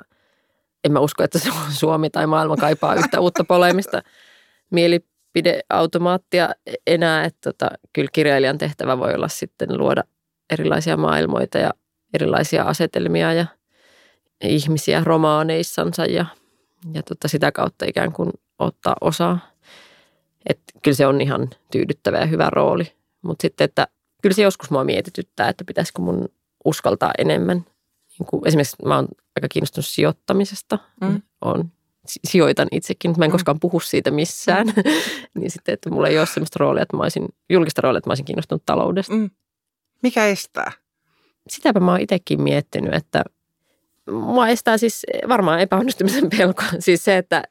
en mä usko, että Suomi tai maailma kaipaa yhtä uutta poleemista mielipideautomaattia enää. Että tota, kyllä kirjailijan tehtävä voi olla sitten luoda erilaisia maailmoita ja erilaisia asetelmia ja ihmisiä romaaneissansa ja, ja tota sitä kautta ikään kuin ottaa osaa. Että kyllä se on ihan tyydyttävä ja hyvä rooli mutta sitten, että kyllä se joskus mua mietityttää, että pitäisikö mun uskaltaa enemmän. Niin kuin esimerkiksi mä oon aika kiinnostunut sijoittamisesta. Mm. On, sijoitan itsekin, mutta mä en mm. koskaan puhu siitä missään. Mm. niin sitten, että mulla ei ole sellaista roolia, että mä olisin, julkista roolia, että mä olisin kiinnostunut taloudesta. Mm. Mikä estää? Sitäpä mä oon itsekin miettinyt, että mua estää siis varmaan epäonnistumisen pelko. Siis se, että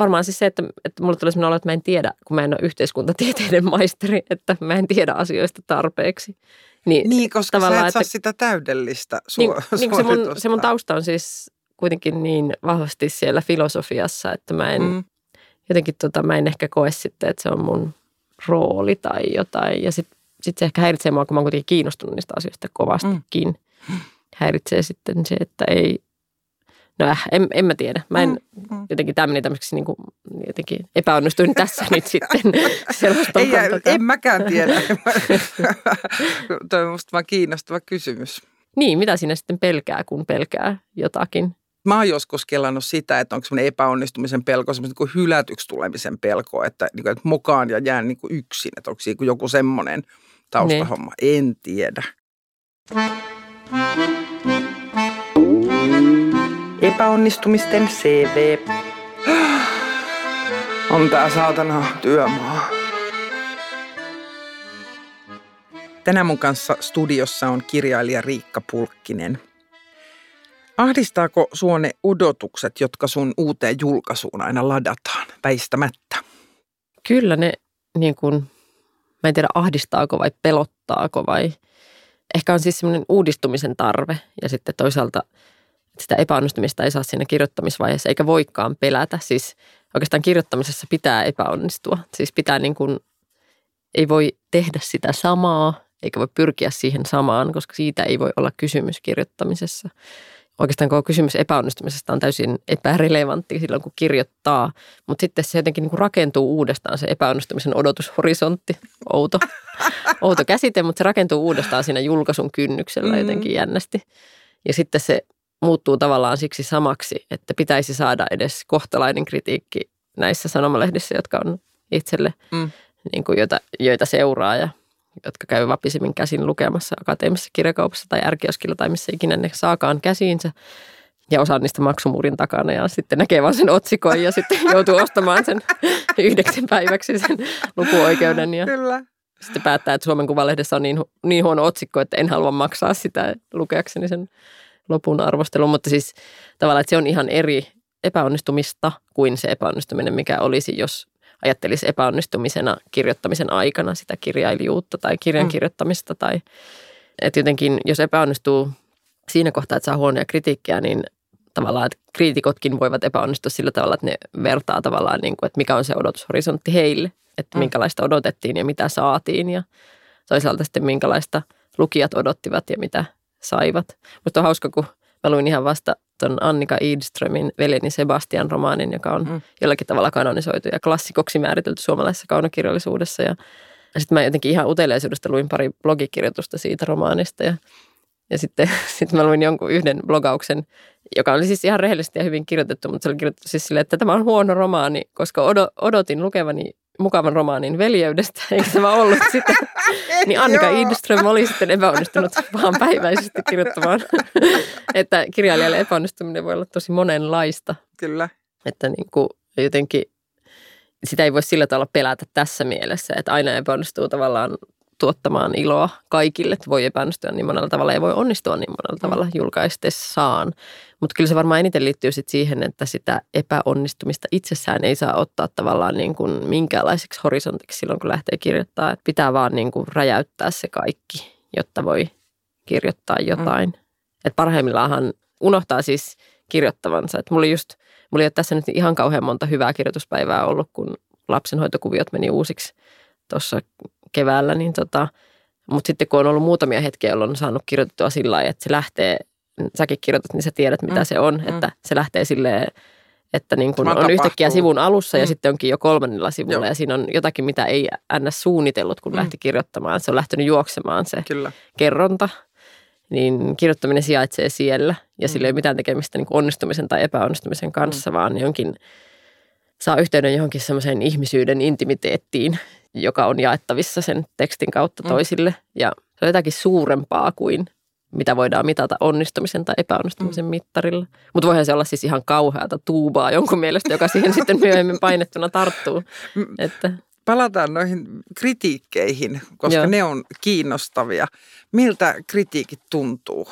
varmaan siis se, että, että mulle tulee sellainen olo, että mä en tiedä, kun mä en ole yhteiskuntatieteiden maisteri, että mä en tiedä asioista tarpeeksi. Niin, niin koska sä et että, saa sitä täydellistä su- niin, niin se, mun, se mun tausta on siis kuitenkin niin vahvasti siellä filosofiassa, että mä en mm. jotenkin tota, mä en ehkä koe sitten, että se on mun rooli tai jotain. Ja sitten sit se ehkä häiritsee mua, kun mä oon kuitenkin kiinnostunut niistä asioista kovastikin. Mm. Häiritsee sitten se, että ei, No äh, en, en mä tiedä. Mä en mm, mm. jotenkin tämä meni tämmöiseksi niin kuin, jotenkin epäonnistuin tässä nyt sitten. Ei, en mäkään tiedä. Toi on musta vaan kiinnostava kysymys. Niin, mitä siinä sitten pelkää, kun pelkää jotakin? Mä oon joskus kelannut sitä, että onko semmoinen epäonnistumisen pelko, semmoinen niin hylätyksi tulemisen pelko, että, niin kuin, että mukaan ja jään niin kuin yksin, että onko joku semmoinen taustahomma. Ne. En tiedä. Epäonnistumisten CV. On tää saatana työmaa. Tänään mun kanssa studiossa on kirjailija Riikka Pulkkinen. Ahdistaako suone odotukset, jotka sun uuteen julkaisuun aina ladataan väistämättä? Kyllä ne niin kuin, mä en tiedä ahdistaako vai pelottaako vai ehkä on siis semmoinen uudistumisen tarve ja sitten toisaalta sitä epäonnistumista ei saa siinä kirjoittamisvaiheessa eikä voikaan pelätä. Siis oikeastaan kirjoittamisessa pitää epäonnistua. Siis pitää niin kuin, ei voi tehdä sitä samaa eikä voi pyrkiä siihen samaan, koska siitä ei voi olla kysymys kirjoittamisessa. Oikeastaan koko kysymys epäonnistumisesta on täysin epärelevantti silloin, kun kirjoittaa, mutta sitten se jotenkin niin kuin rakentuu uudestaan se epäonnistumisen odotushorisontti. Outo, outo käsite, mutta se rakentuu uudestaan siinä julkaisun kynnyksellä mm. jotenkin jännästi. Ja sitten se muuttuu tavallaan siksi samaksi, että pitäisi saada edes kohtalainen kritiikki näissä sanomalehdissä, jotka on itselle, mm. niin kuin joita, joita seuraa ja jotka käy vapisemmin käsin lukemassa akateemisessa kirjakaupassa tai ärkioskilla tai missä ikinä ne saakaan käsiinsä. Ja osa niistä maksumuurin takana ja sitten näkee vaan sen otsikon ja sitten joutuu ostamaan sen yhdeksän päiväksi sen lukuoikeuden. Ja Kyllä. Sitten päättää, että Suomen Kuvalehdessä on niin, niin huono otsikko, että en halua maksaa sitä lukeakseni sen lopun arvostelun. Mutta siis tavallaan, että se on ihan eri epäonnistumista kuin se epäonnistuminen, mikä olisi, jos ajattelisi epäonnistumisena kirjoittamisen aikana sitä kirjailijuutta tai kirjan mm. kirjoittamista. Tai, että jotenkin, jos epäonnistuu siinä kohtaa, että saa huonoja kritiikkiä, niin tavallaan, että kriitikotkin voivat epäonnistua sillä tavalla, että ne vertaa tavallaan, niin kuin, että mikä on se odotushorisontti heille, että mm. minkälaista odotettiin ja mitä saatiin ja toisaalta sitten minkälaista lukijat odottivat ja mitä saivat. Mutta on hauska, kun mä luin ihan vasta tuon Annika Idströmin veljeni Sebastian romaanin, joka on mm. jollakin tavalla kanonisoitu ja klassikoksi määritelty suomalaisessa kaunokirjallisuudessa. Ja, ja sitten mä jotenkin ihan uteliaisuudesta luin pari blogikirjoitusta siitä romaanista ja, ja sitten sit mä luin jonkun yhden blogauksen, joka oli siis ihan rehellisesti ja hyvin kirjoitettu, mutta se oli kirjoitettu siis silleen, että tämä on huono romaani, koska odotin lukevani mukavan romaanin veljeydestä, eikä tämä ollut sitä. niin Annika Idström oli sitten epäonnistunut vaan päiväisesti kirjoittamaan, että kirjailijalle epäonnistuminen voi olla tosi monenlaista. Kyllä. Että niin kuin jotenkin sitä ei voi sillä tavalla pelätä tässä mielessä, että aina epäonnistuu tavallaan tuottamaan iloa kaikille, että voi epäonnistua niin monella tavalla ja voi onnistua niin monella mm. tavalla julkaistessaan. Mutta kyllä se varmaan eniten liittyy sit siihen, että sitä epäonnistumista itsessään ei saa ottaa tavallaan niin kuin minkäänlaiseksi horisontiksi silloin, kun lähtee kirjoittaa. Et pitää vaan niin kuin räjäyttää se kaikki, jotta voi kirjoittaa mm. jotain. Mm. Et parhaimmillaan unohtaa siis kirjoittavansa. Et mulla, just, mulla ei ole tässä nyt ihan kauhean monta hyvää kirjoituspäivää ollut, kun lapsenhoitokuviot meni uusiksi tuossa keväällä, niin tota, mutta sitten kun on ollut muutamia hetkiä, jolloin on saanut kirjoitettua sillä lailla, että se lähtee, säkin kirjoitat, niin sä tiedät mitä mm, se on, mm. että se lähtee silleen, että niin kun on yhtäkkiä sivun alussa ja mm. sitten onkin jo kolmannella sivulla Joo. ja siinä on jotakin, mitä ei ns. suunnitellut, kun mm. lähti kirjoittamaan. Se on lähtenyt juoksemaan se Kyllä. kerronta. Niin kirjoittaminen sijaitsee siellä ja mm. sillä ei ole mitään tekemistä niin onnistumisen tai epäonnistumisen kanssa, mm. vaan jonkin saa yhteyden johonkin semmoiseen ihmisyyden intimiteettiin, joka on jaettavissa sen tekstin kautta mm. toisille. Mm. Ja se on jotakin suurempaa kuin mitä voidaan mitata onnistumisen tai epäonnistumisen mm. mittarilla. Mutta voihan se olla siis ihan kauheata tuubaa jonkun mielestä, joka siihen sitten myöhemmin painettuna tarttuu. Että. Palataan noihin kritiikkeihin, koska Joo. ne on kiinnostavia. Miltä kritiikit tuntuu?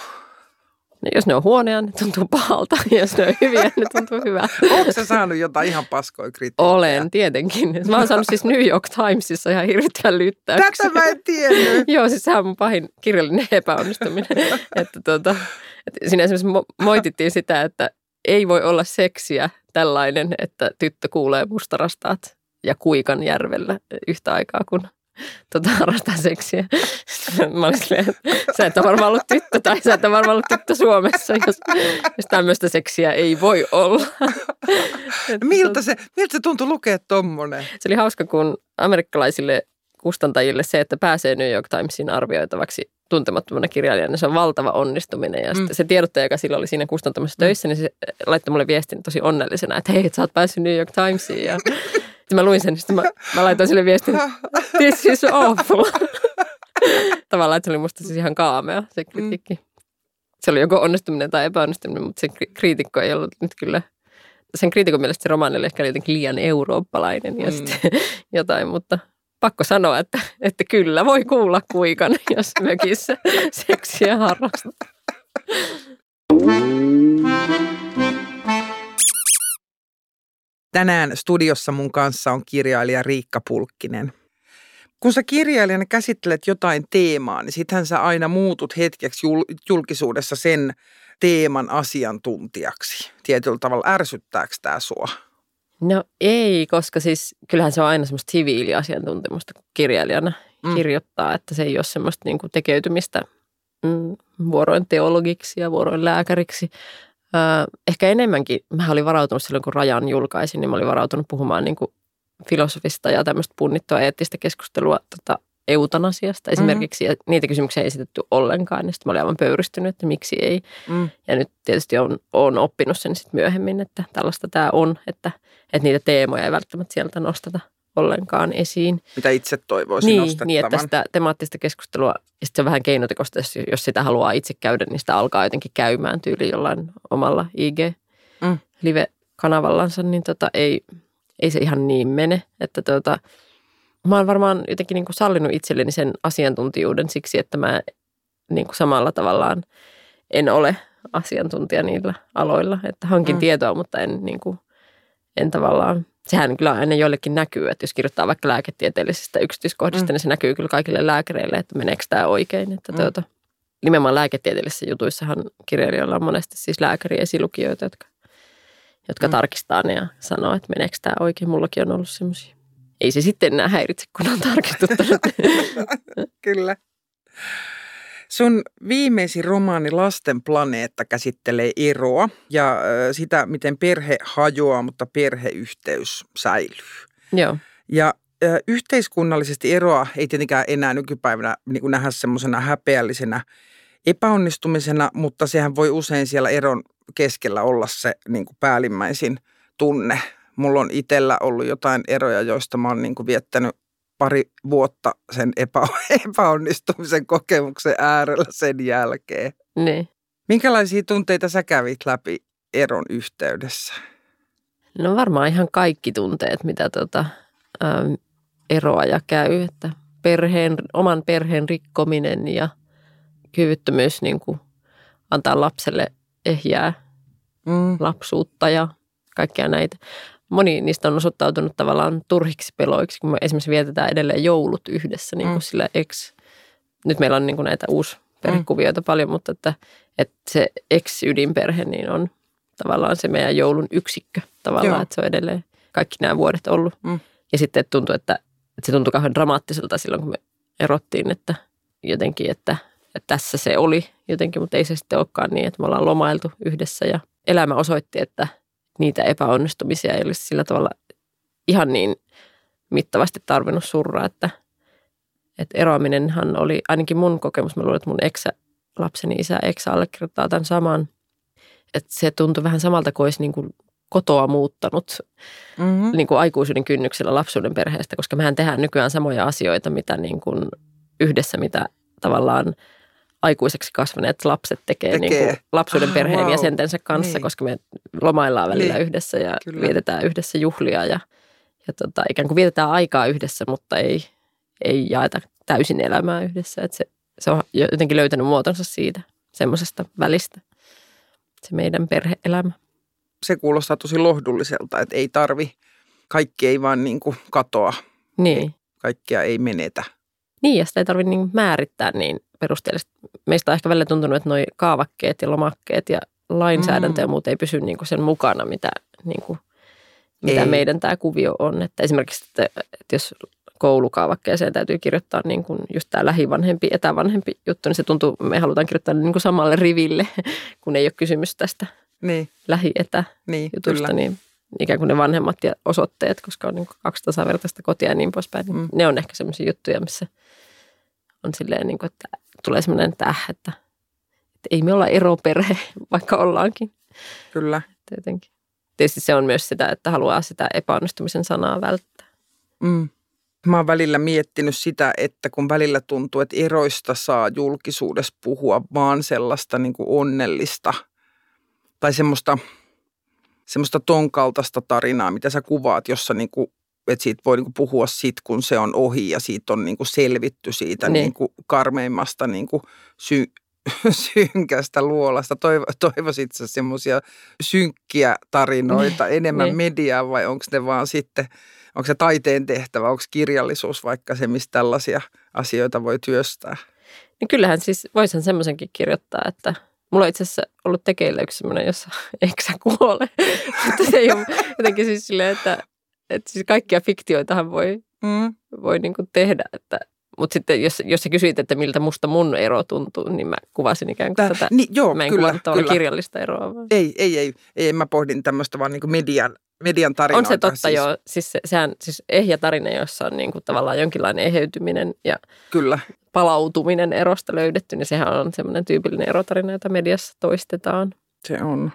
No, jos ne on huoneja, ne tuntuu pahalta. Ja jos ne on hyviä, ne tuntuu hyvää. Onko se saanut jotain ihan paskoja kritiikkiä? Olen, tietenkin. Mä oon saanut siis New York Timesissa ihan hirvittävän lyttäyksen. Tätä mä en tiennyt. Joo, siis sehän on mun pahin kirjallinen epäonnistuminen. että tuota, että siinä esimerkiksi moitittiin sitä, että ei voi olla seksiä tällainen, että tyttö kuulee mustarastaat ja kuikan järvellä yhtä aikaa, kun tota, harrastaa seksiä. Mä olin silleen, että sä et ole varmaan ollut tyttö tai sä et ole varmaan ollut tyttö Suomessa, jos, jos tämmöistä seksiä ei voi olla. miltä, se, miltä se tuntui lukea tommonen? Se oli hauska, kun amerikkalaisille kustantajille se, että pääsee New York Timesin arvioitavaksi tuntemattomana kirjailijana, niin se on valtava onnistuminen. Ja mm. se tiedottaja, joka silloin oli siinä kustantamassa töissä, niin se laittoi mulle viestin tosi onnellisena, että hei, että sä oot päässyt New York Timesiin. Ja sitten mä luin sen, niin mä, mä laitoin sille viestin, this is awful. Tavallaan, että se oli musta siis ihan kaamea se kritiikki. Mm. se oli joko onnistuminen tai epäonnistuminen, mutta sen kriitikko ei ollut nyt kyllä, sen kriitikon mielestä se romaani oli ehkä jotenkin liian eurooppalainen ja mm. sitten jotain, mutta pakko sanoa, että, että kyllä voi kuulla kuikan, jos mökissä seksiä harrastaa. Tänään studiossa mun kanssa on kirjailija Riikka Pulkkinen. Kun sä kirjailijana käsittelet jotain teemaa, niin sittenhän sä aina muutut hetkeksi julkisuudessa sen teeman asiantuntijaksi. Tietyllä tavalla ärsyttääkö tämä sua? No ei, koska siis kyllähän se on aina semmoista siviiliasiantuntemusta, kun kirjailijana mm. kirjoittaa, että se ei ole semmoista niin kuin tekeytymistä mm, vuoroin teologiksi ja vuoroin lääkäriksi. Öö, ehkä enemmänkin, mä olin varautunut silloin, kun Rajan julkaisin, niin mä olin varautunut puhumaan niin kuin filosofista ja tämmöistä punnittua eettistä keskustelua tota, eutanasiasta esimerkiksi. Mm-hmm. Ja niitä kysymyksiä ei esitetty ollenkaan. Ja sitten mä olin aivan pöyristynyt, että miksi ei. Mm. Ja nyt tietysti on, on oppinut sen sitten myöhemmin, että tällaista tämä on, että, että niitä teemoja ei välttämättä sieltä nosteta ollenkaan esiin. Mitä itse toivoisin niin, nostettavan. Niin, että sitä temaattista keskustelua, ja sitten se on vähän keinotekosta, jos, jos sitä haluaa itse käydä, niin sitä alkaa jotenkin käymään tyyli jollain omalla IG-live-kanavallansa, niin tota, ei, ei se ihan niin mene. Että tota, mä oon varmaan jotenkin niin kuin sallinut itselleni sen asiantuntijuuden siksi, että mä niin kuin samalla tavallaan en ole asiantuntija niillä aloilla. Että hankin mm. tietoa, mutta en, niin kuin, en tavallaan, sehän kyllä aina joillekin näkyy, että jos kirjoittaa vaikka lääketieteellisistä yksityiskohdista, mm. niin se näkyy kyllä kaikille lääkäreille, että meneekö tämä oikein. Että mm. tuota, nimenomaan lääketieteellisissä jutuissahan kirjailijoilla on monesti siis lääkäriesilukijoita, jotka jotka mm. tarkistaa ne ja sanoo, että meneekö tämä oikein. Mullakin on ollut semmoisia. Ei se sitten enää häiritse, kun on tarkistuttanut. Kyllä. Sun viimeisin romaani Lasten planeetta käsittelee eroa ja sitä, miten perhe hajoaa, mutta perheyhteys säilyy. Joo. Ja yhteiskunnallisesti eroa ei tietenkään enää nykypäivänä niin kuin nähdä semmoisena häpeällisenä epäonnistumisena, mutta sehän voi usein siellä eron keskellä olla se niin kuin päällimmäisin tunne. Mulla on itsellä ollut jotain eroja, joista mä oon niin kuin viettänyt pari vuotta sen epä, epäonnistumisen kokemuksen äärellä sen jälkeen. Niin. Minkälaisia tunteita sä kävit läpi eron yhteydessä? No varmaan ihan kaikki tunteet, mitä tota, ähm, eroa ja käy, että perheen, oman perheen rikkominen ja kyvyttömyys niin kuin antaa lapselle ehjää mm. lapsuutta ja kaikkea näitä. Moni niistä on osoittautunut tavallaan turhiksi peloiksi, kun me esimerkiksi vietetään edelleen joulut yhdessä niin kuin mm. sillä ex. Nyt meillä on niin kuin näitä uusi perhekuvioita mm. paljon, mutta että, että se ex-ydinperhe niin on tavallaan se meidän joulun yksikkö tavallaan, Joo. että se on edelleen kaikki nämä vuodet ollut. Mm. Ja sitten että tuntui, että, että se tuntui kauhean dramaattiselta silloin, kun me erottiin, että jotenkin, että että tässä se oli jotenkin, mutta ei se sitten olekaan niin, että me ollaan lomailtu yhdessä ja elämä osoitti, että niitä epäonnistumisia ei olisi sillä tavalla ihan niin mittavasti tarvinnut surra, että, että eroaminenhan oli ainakin mun kokemus, mä luulen, että mun eksä, lapseni isä eksä allekirjoittaa tämän saman, että se tuntui vähän samalta kuin olisi niin kuin kotoa muuttanut mm-hmm. niin kuin aikuisuuden kynnyksellä lapsuuden perheestä, koska mehän tehdään nykyään samoja asioita, mitä niin kuin yhdessä, mitä tavallaan aikuiseksi kasvaneet lapset tekee, tekee. Niin kuin lapsuuden ah, perheen wow. jäsentensä kanssa, niin. koska me lomaillaan välillä niin. yhdessä ja Kyllä. vietetään yhdessä juhlia ja, ja tota, ikään kuin vietetään aikaa yhdessä, mutta ei, ei jaeta täysin elämää yhdessä. Et se, se on jotenkin löytänyt muotonsa siitä semmoisesta välistä, se meidän perheelämä. Se kuulostaa tosi lohdulliselta, että ei tarvi, kaikki ei vaan niin kuin katoa. Niin. Kaikkia ei menetä. Niin, ja sitä ei tarvitse niin määrittää niin perusteellisesti. Meistä on ehkä välillä tuntunut, että nuo kaavakkeet ja lomakkeet ja lainsäädäntö mm. ja muut ei pysy niin kuin sen mukana, mitä, niin kuin, mitä meidän tämä kuvio on. Että esimerkiksi, että, että jos koulukaavakkeeseen täytyy kirjoittaa niin kuin just tämä lähivanhempi, etävanhempi juttu, niin se tuntuu, me halutaan kirjoittaa niin kuin samalle riville, kun ei ole kysymys tästä niin. lähi-etä-jutusta. Niin, niin ikään kuin ne vanhemmat ja osoitteet, koska on niin kaksi tasavertaista kotia ja niin poispäin. Niin mm. Ne on ehkä sellaisia juttuja, missä on silleen, niin kuin, että tulee sellainen täh, että, että ei me olla eroperhe, vaikka ollaankin. Kyllä. Tietenkin. Tietysti se on myös sitä, että haluaa sitä epäonnistumisen sanaa välttää. Mm. Mä oon välillä miettinyt sitä, että kun välillä tuntuu, että eroista saa julkisuudessa puhua vaan sellaista niin kuin onnellista tai semmoista, semmoista ton kaltaista tarinaa, mitä sä kuvaat, jossa niin kuin, että siitä voi niin kuin puhua sit, kun se on ohi ja siitä on niin kuin selvitty siitä niin. Niin kuin karmeimmasta niin kuin sy- synkästä luolasta. Toivo, toivoisit sä semmoisia synkkiä tarinoita enemmän niin. mediaa vai onko ne vaan sitten – onko se taiteen tehtävä, onko kirjallisuus vaikka se, mistä tällaisia asioita voi työstää? Niin kyllähän siis voisin semmoisenkin kirjoittaa, että mulla on itse asiassa ollut tekeillä yksi semmoinen, jossa eikö sä kuole. Mutta se ei ole jotenkin siis silleen, että, että siis kaikkia fiktioitahan voi, mm. voi niin kuin tehdä, että mutta sitten jos, jos sä kysyit, että miltä musta mun ero tuntuu, niin mä kuvasin ikään kuin Tää, tätä. Niin, joo, mä en kyllä, kyllä. kirjallista eroa. Vaan. Ei, ei, ei, ei. Mä pohdin tämmöistä vaan niin kuin median, median tarinoita. On se totta siis. joo. Siis se, sehän siis ehjä tarina, jossa on niin kuin tavallaan jonkinlainen eheytyminen ja Kyllä. palautuminen erosta löydetty, niin sehän on semmoinen tyypillinen erotarina, jota mediassa toistetaan. Se on.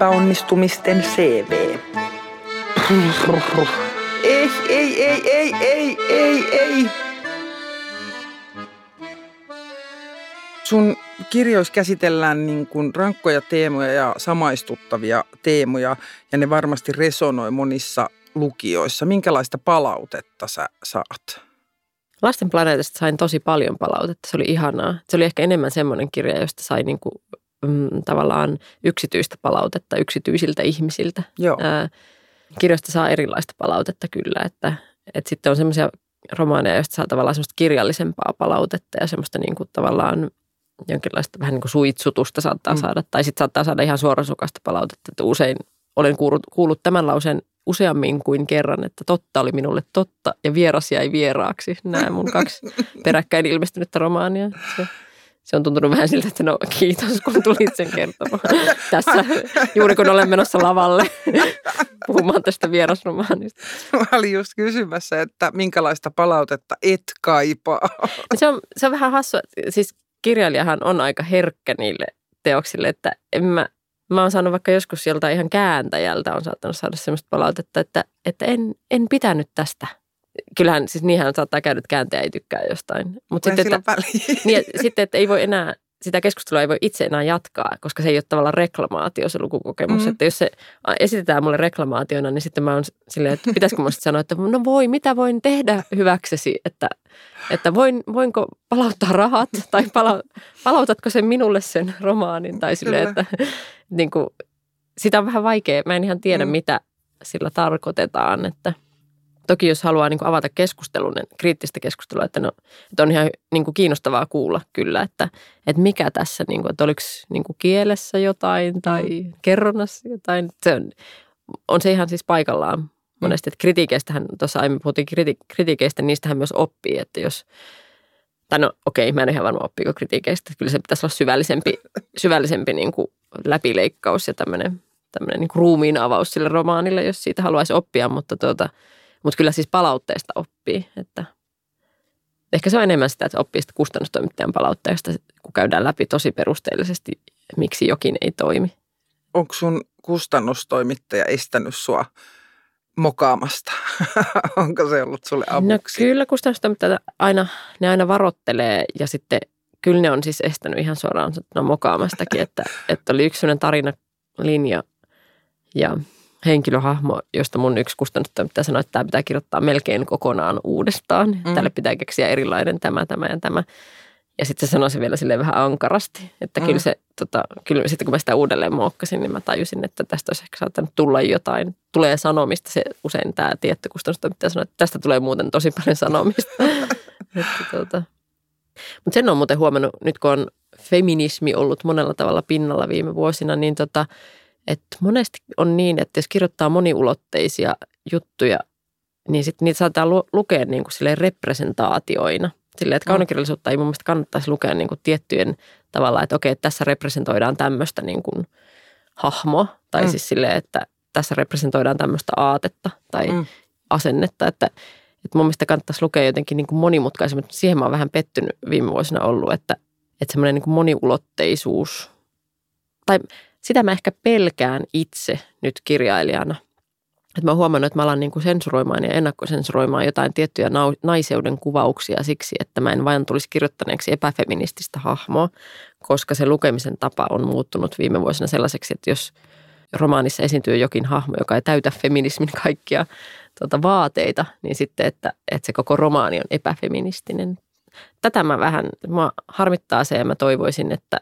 Epäonnistumisten CV. Ei, ei, ei, ei, ei, ei, ei. Sun kirjoissa käsitellään niin kuin rankkoja teemoja ja samaistuttavia teemoja, ja ne varmasti resonoi monissa lukijoissa. Minkälaista palautetta sä saat? Lasten planeetasta sain tosi paljon palautetta. Se oli ihanaa. Se oli ehkä enemmän semmoinen kirja, josta sai niin kuin, mm, tavallaan yksityistä palautetta yksityisiltä ihmisiltä. Joo. Ää, kirjoista saa erilaista palautetta kyllä, että, että sitten on semmoisia romaaneja, joista saa tavallaan semmoista kirjallisempaa palautetta ja semmoista niin kuin tavallaan jonkinlaista vähän niin kuin suitsutusta saattaa mm. saada. Tai sitten saattaa saada ihan suorasukasta palautetta, että usein olen kuullut, kuullut tämän lauseen useammin kuin kerran, että totta oli minulle totta ja vieras jäi vieraaksi. Nämä mun kaksi peräkkäin ilmestynyttä romaania. Se, se on tuntunut vähän siltä, että no kiitos kun tulit sen kertomaan tässä juuri kun olen menossa lavalle puhumaan tästä vierasromaanista. Mä olin just kysymässä, että minkälaista palautetta et kaipaa. Se on, se on vähän hassua. Siis kirjailijahan on aika herkkä niille teoksille, että en mä, mä oon saanut vaikka joskus sieltä ihan kääntäjältä on saattanut saada sellaista palautetta, että, että en, en pitänyt tästä – kyllähän siis niinhän saattaa käydä, että kääntäjä ei tykkää jostain. Mutta sitten, että, niin, sitten, että ei voi enää, sitä keskustelua ei voi itse enää jatkaa, koska se ei ole tavallaan reklamaatio se lukukokemus. Mm. Että jos se esitetään mulle reklamaationa, niin sitten mä oon silleen, että pitäisikö musta sanoa, että no voi, mitä voin tehdä hyväksesi, että, että voin, voinko palauttaa rahat tai pala, palautatko sen minulle sen romaanin tai silleen, että niin kuin, sitä on vähän vaikea. Mä en ihan tiedä, mm. mitä sillä tarkoitetaan, että – Toki jos haluaa niin kuin avata keskustelun, niin kriittistä keskustelua, että, no, että on ihan niin kuin kiinnostavaa kuulla kyllä, että, että mikä tässä, niin kuin, että oliko niin kuin kielessä jotain tai mm. kerronnassa jotain. Se on, on se ihan siis paikallaan monesti, että kritiikeistähän, tuossa aiemmin puhuttiin kriti, kritiikeistä, niistähän myös oppii, että jos, tai no okei, okay, mä en ihan varma oppiiko kritiikeistä, kyllä se pitäisi olla syvällisempi, syvällisempi niin kuin läpileikkaus ja tämmöinen, tämmöinen niin ruumiin avaus sille romaanille, jos siitä haluaisi oppia, mutta tuota, mutta kyllä siis palautteesta oppii, että ehkä se on enemmän sitä, että oppii sitä kustannustoimittajan palautteesta, kun käydään läpi tosi perusteellisesti, miksi jokin ei toimi. Onko sun kustannustoimittaja estänyt sua mokaamasta? Onko se ollut sulle no avuksi? No kyllä kustannustoimittajat aina, ne aina varottelee ja sitten kyllä ne on siis estänyt ihan suoraan no, mokaamastakin, että, että oli yksi sellainen tarinalinja ja henkilöhahmo, josta mun yksi kustannustoimittaja sanoi, että tämä pitää kirjoittaa melkein kokonaan uudestaan. Mm. Tälle pitää keksiä erilainen tämä, tämä ja tämä. Ja sitten se sanoi se vielä sille vähän ankarasti, että mm. kyllä se, tota, kyllä sitten kun mä sitä uudelleen muokkasin, niin mä tajusin, että tästä olisi ehkä saattanut tulla jotain. Tulee sanomista, se usein tämä tietty kustannustoimittaja sanoi, että tästä tulee muuten tosi paljon sanomista. että, tota. Mutta sen on muuten huomannut, nyt kun on feminismi ollut monella tavalla pinnalla viime vuosina, niin tota, että monesti on niin, että jos kirjoittaa moniulotteisia juttuja, niin sitten niitä saattaa lu- lukea niin kuin representaatioina. Silleen, että mm. kaunokirjallisuutta ei mun mielestä kannattaisi lukea niin kuin tiettyjen tavalla, että okei, tässä representoidaan tämmöistä niin kuin hahmoa. Tai mm. siis silleen, että tässä representoidaan tämmöistä aatetta tai mm. asennetta. Että, että mun mielestä kannattaisi lukea jotenkin niin kuin monimutkaisemmin. Siihen mä oon vähän pettynyt viime vuosina ollut, että, että semmoinen niin kuin moniulotteisuus – tai sitä mä ehkä pelkään itse nyt kirjailijana, että mä oon huomannut, että mä alan niin kuin sensuroimaan ja ennakkosensuroimaan jotain tiettyjä naiseuden kuvauksia siksi, että mä en vain tulisi kirjoittaneeksi epäfeminististä hahmoa, koska se lukemisen tapa on muuttunut viime vuosina sellaiseksi, että jos romaanissa esiintyy jokin hahmo, joka ei täytä feminismin kaikkia tuota, vaateita, niin sitten, että, että se koko romaani on epäfeministinen. Tätä mä vähän, mä harmittaa se ja mä toivoisin, että,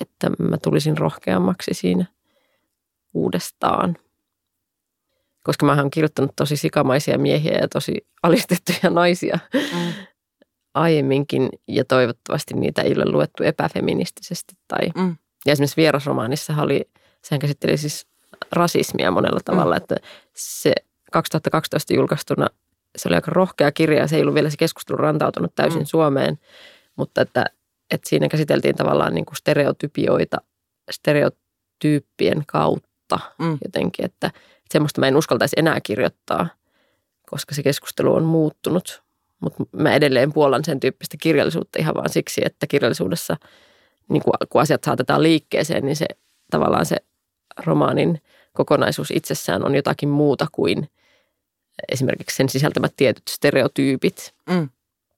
että mä tulisin rohkeammaksi siinä uudestaan koska mä oon kirjoittanut tosi sikamaisia miehiä ja tosi alistettuja naisia mm. aiemminkin ja toivottavasti niitä ei ole luettu epäfeministisesti. Tai, mm. Ja esimerkiksi vierasromaanissa oli, sehän käsitteli siis rasismia monella tavalla, mm. että se 2012 julkaistuna se oli aika rohkea kirja se ei ollut vielä se keskustelu rantautunut täysin mm. Suomeen, mutta että, että siinä käsiteltiin tavallaan niin kuin stereotypioita stereotyyppien kautta mm. jotenkin, että – semmoista mä en uskaltaisi enää kirjoittaa, koska se keskustelu on muuttunut. Mutta mä edelleen puolan sen tyyppistä kirjallisuutta ihan vaan siksi, että kirjallisuudessa, niin kun, kun asiat saatetaan liikkeeseen, niin se tavallaan se romaanin kokonaisuus itsessään on jotakin muuta kuin esimerkiksi sen sisältämät tietyt stereotyypit. Mm.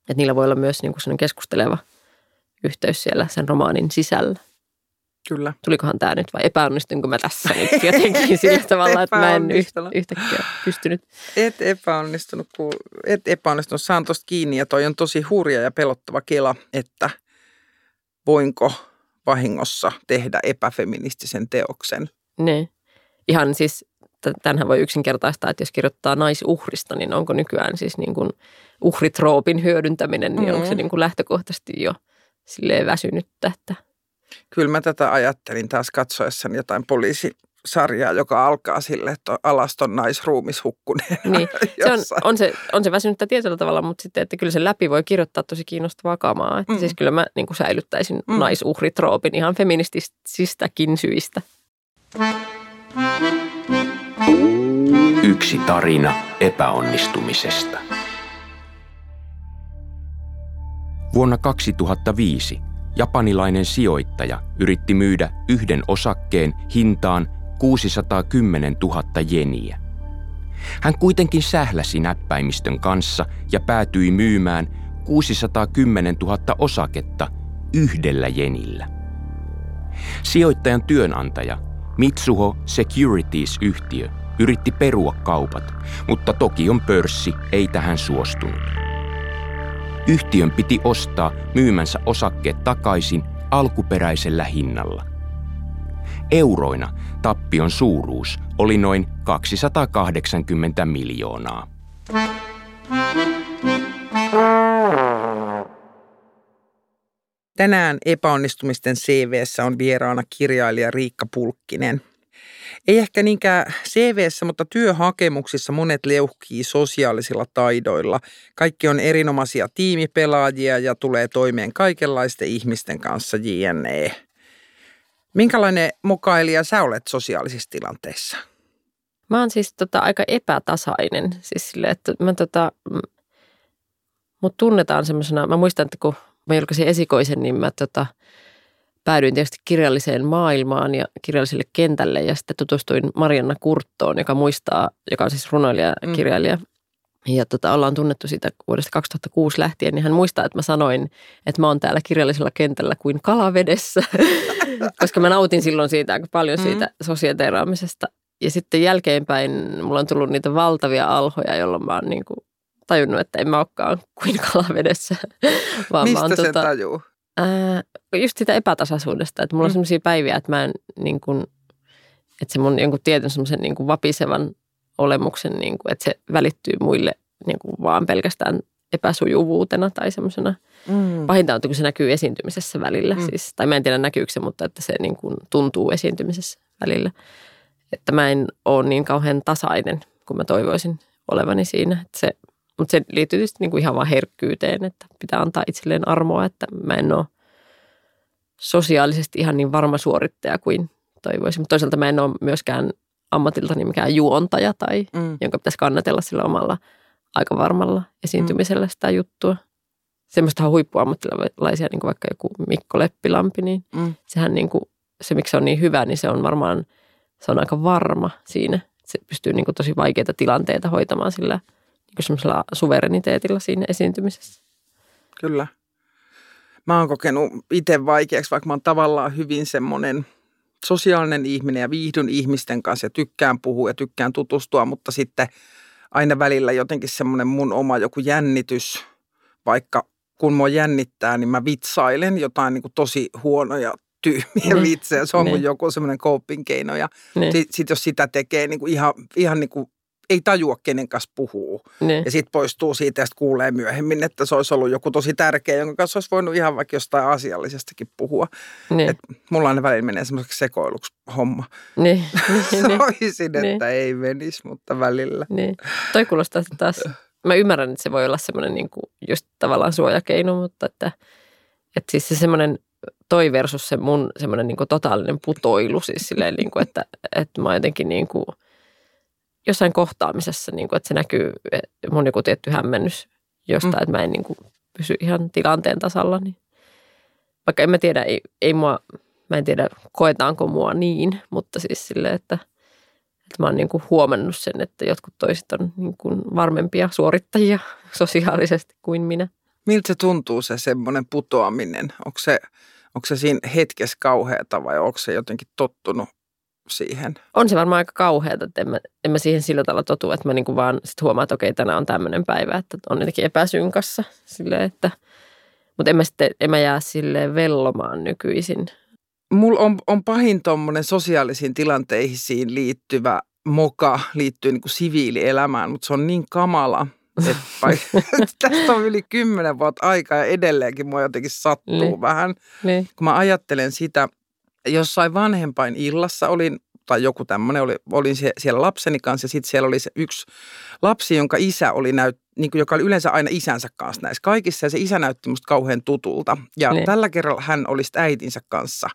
Että niillä voi olla myös niin kuin keskusteleva yhteys siellä sen romaanin sisällä. Kyllä. Tulikohan tämä nyt vai epäonnistunko mä tässä nyt jotenkin sillä tavalla, että mä en yhtäkkiä pystynyt. Et epäonnistunut, kun et epäonnistunut. Saan tuosta kiinni ja toi on tosi hurja ja pelottava kela, että voinko vahingossa tehdä epäfeministisen teoksen. Ne. Ihan siis, tämähän voi yksinkertaistaa, että jos kirjoittaa naisuhrista, niin onko nykyään siis niin kuin uhritroopin hyödyntäminen, niin mm-hmm. onko se niin kuin lähtökohtaisesti jo silleen väsynyttä, että – Kyllä mä tätä ajattelin taas katsoessani jotain poliisisarjaa, joka alkaa sille, että alaston naisruumis hukkuneen. Niin, se on, on, se, on se väsynyttä tietyllä tavalla, mutta sitten, että kyllä se läpi voi kirjoittaa tosi kiinnostavaa kamaa. Että mm. Siis kyllä mä niin kuin säilyttäisin mm. naisuhritroopin ihan feministisistäkin syistä. Yksi tarina epäonnistumisesta. Vuonna 2005 japanilainen sijoittaja yritti myydä yhden osakkeen hintaan 610 000 jeniä. Hän kuitenkin sähläsi näppäimistön kanssa ja päätyi myymään 610 000 osaketta yhdellä jenillä. Sijoittajan työnantaja Mitsuho Securities-yhtiö yritti perua kaupat, mutta Tokion pörssi ei tähän suostunut. Yhtiön piti ostaa myymänsä osakkeet takaisin alkuperäisellä hinnalla. Euroina tappion suuruus oli noin 280 miljoonaa. Tänään epäonnistumisten CVssä on vieraana kirjailija Riikka Pulkkinen – ei ehkä niinkään CVssä, mutta työhakemuksissa monet leuhkii sosiaalisilla taidoilla. Kaikki on erinomaisia tiimipelaajia ja tulee toimeen kaikenlaisten ihmisten kanssa JNE. Minkälainen mukailija sä olet sosiaalisissa tilanteissa? Mä oon siis tota, aika epätasainen. Siis sille, että mä tota, mut tunnetaan semmoisena, mä muistan, että kun mä julkaisin esikoisen, niin mä tota, päädyin tietysti kirjalliseen maailmaan ja kirjalliselle kentälle ja sitten tutustuin Marianna Kurttoon, joka muistaa, joka on siis runoilija ja mm. kirjailija. Ja tota, ollaan tunnettu siitä vuodesta 2006 lähtien, niin hän muistaa, että mä sanoin, että mä oon täällä kirjallisella kentällä kuin kalavedessä, koska mä nautin silloin siitä aika paljon mm. siitä sosiaateraamisesta. Ja sitten jälkeenpäin mulla on tullut niitä valtavia alhoja, jolloin mä oon niin kuin tajunnut, että en mä olekaan kuin kalavedessä. Vaan Mistä mä oon, se tota, tajuu? Ää, just sitä epätasaisuudesta, että mulla on mm. sellaisia päiviä, että mä en niin kuin, että se mun jonkun tietyn semmoisen niin kuin vapisevan olemuksen, niin kuin, että se välittyy muille niin kuin vaan pelkästään epäsujuvuutena tai semmoisena. Mm. Pahinta on, kun se näkyy esiintymisessä välillä. Mm. Siis, tai mä en tiedä näkyykö se, mutta että se niin kuin tuntuu esiintymisessä välillä. Että mä en ole niin kauhean tasainen, kuin mä toivoisin olevani siinä. Että se mutta se liittyy tietysti niin kuin ihan vaan herkkyyteen, että pitää antaa itselleen armoa, että mä en ole sosiaalisesti ihan niin varma suorittaja kuin toivoisin. Mutta toisaalta mä en ole myöskään ammatiltani mikään juontaja tai mm. jonka pitäisi kannatella sillä omalla aika varmalla esiintymisellä sitä juttua. Semmoista huippuammattilaisia, niin kuin vaikka joku Mikko Leppilampi, niin mm. sehän niin kuin, se, miksi se on niin hyvä, niin se on varmaan, se on aika varma siinä. se pystyy niin kuin tosi vaikeita tilanteita hoitamaan sillä semmoisella suvereniteetilla siinä esiintymisessä. Kyllä. Mä oon kokenut itse vaikeaksi, vaikka mä oon tavallaan hyvin semmoinen sosiaalinen ihminen ja viihdyn ihmisten kanssa ja tykkään puhua ja tykkään tutustua, mutta sitten aina välillä jotenkin semmoinen mun oma joku jännitys, vaikka kun mua jännittää, niin mä vitsailen jotain niin kuin tosi huonoja tyhmiä niin. vitsejä. Se on niin. joku semmoinen coping keino. Ja niin. sitten sit jos sitä tekee niin kuin ihan, ihan niin kuin ei tajua, kenen kanssa puhuu. Niin. Ja sitten poistuu siitä ja sitten kuulee myöhemmin, että se olisi ollut joku tosi tärkeä, jonka kanssa olisi voinut ihan vaikka jostain asiallisestakin puhua. Niin. Et mulla aina välillä menee semmoiseksi sekoiluksi homma. Niin. niin. Soisin, niin. että ei menisi, mutta välillä. Niin. Toi kuulostaa taas, mä ymmärrän, että se voi olla semmoinen niin kuin just tavallaan suojakeino, mutta että, että siis se semmoinen toi versus se mun semmoinen niin totaalinen putoilu, siis silleen, niin kuin, että, että mä jotenkin niin kuin – jossain kohtaamisessa, niin kuin, että se näkyy mun joku tietty hämmennys jostain, mm. että mä en niin kuin, pysy ihan tilanteen tasalla. Niin. Vaikka en mä tiedä, ei, ei mua, mä en tiedä koetaanko mua niin, mutta siis silleen, että, että mä oon niin kuin huomannut sen, että jotkut toiset on niin kuin varmempia suorittajia sosiaalisesti kuin minä. Miltä se tuntuu se semmoinen putoaminen? Onko se, onko se siinä hetkessä kauheata vai onko se jotenkin tottunut siihen. On se varmaan aika kauheata, että en mä, en mä siihen sillä tavalla totu, että mä niinku vaan sit huomaan, että okei, tänään on tämmöinen päivä, että on jotenkin epäsynkassa. Silleen, että, mutta en mä sitten, en mä jää silleen vellomaan nykyisin. Mulla on, on pahin tuommoinen sosiaalisiin tilanteisiin liittyvä moka liittyy niin kuin siviilielämään, mutta se on niin kamala, että tästä on yli kymmenen vuotta aikaa ja edelleenkin mua jotenkin sattuu niin. vähän. Niin. Kun mä ajattelen sitä, jossain vanhempain illassa olin, tai joku tämmöinen, oli, olin siellä lapseni kanssa ja sitten siellä oli se yksi lapsi, jonka isä oli näyt, niin kuin, joka oli yleensä aina isänsä kanssa näissä kaikissa ja se isä näytti musta kauhean tutulta. Ja niin. tällä kerralla hän oli äitinsä kanssa.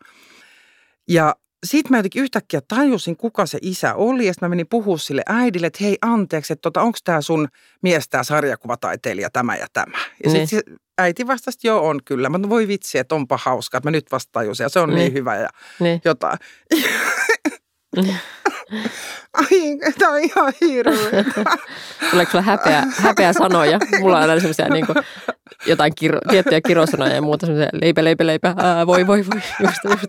Ja sitten mä jotenkin yhtäkkiä tajusin, kuka se isä oli, ja sitten mä menin puhua sille äidille, että hei anteeksi, että tota, onko tämä sun mies, tämä sarjakuvataiteilija, tämä ja tämä. Ja niin. sitten äiti vastasi, että joo on kyllä. Mä voi vitsi, että onpa hauska, että mä nyt vasta tajusin, ja se on niin, niin hyvä ja niin. jotain. Ai, tämä on ihan hirveä. Tuleeko sulla häpeä, häpeä sanoja? Mulla on aina niin kuin, jotain kiro, tiettyjä kirosanoja ja muuta semmoisia leipä, leipä, leipä, ää, voi, voi, voi. Just, just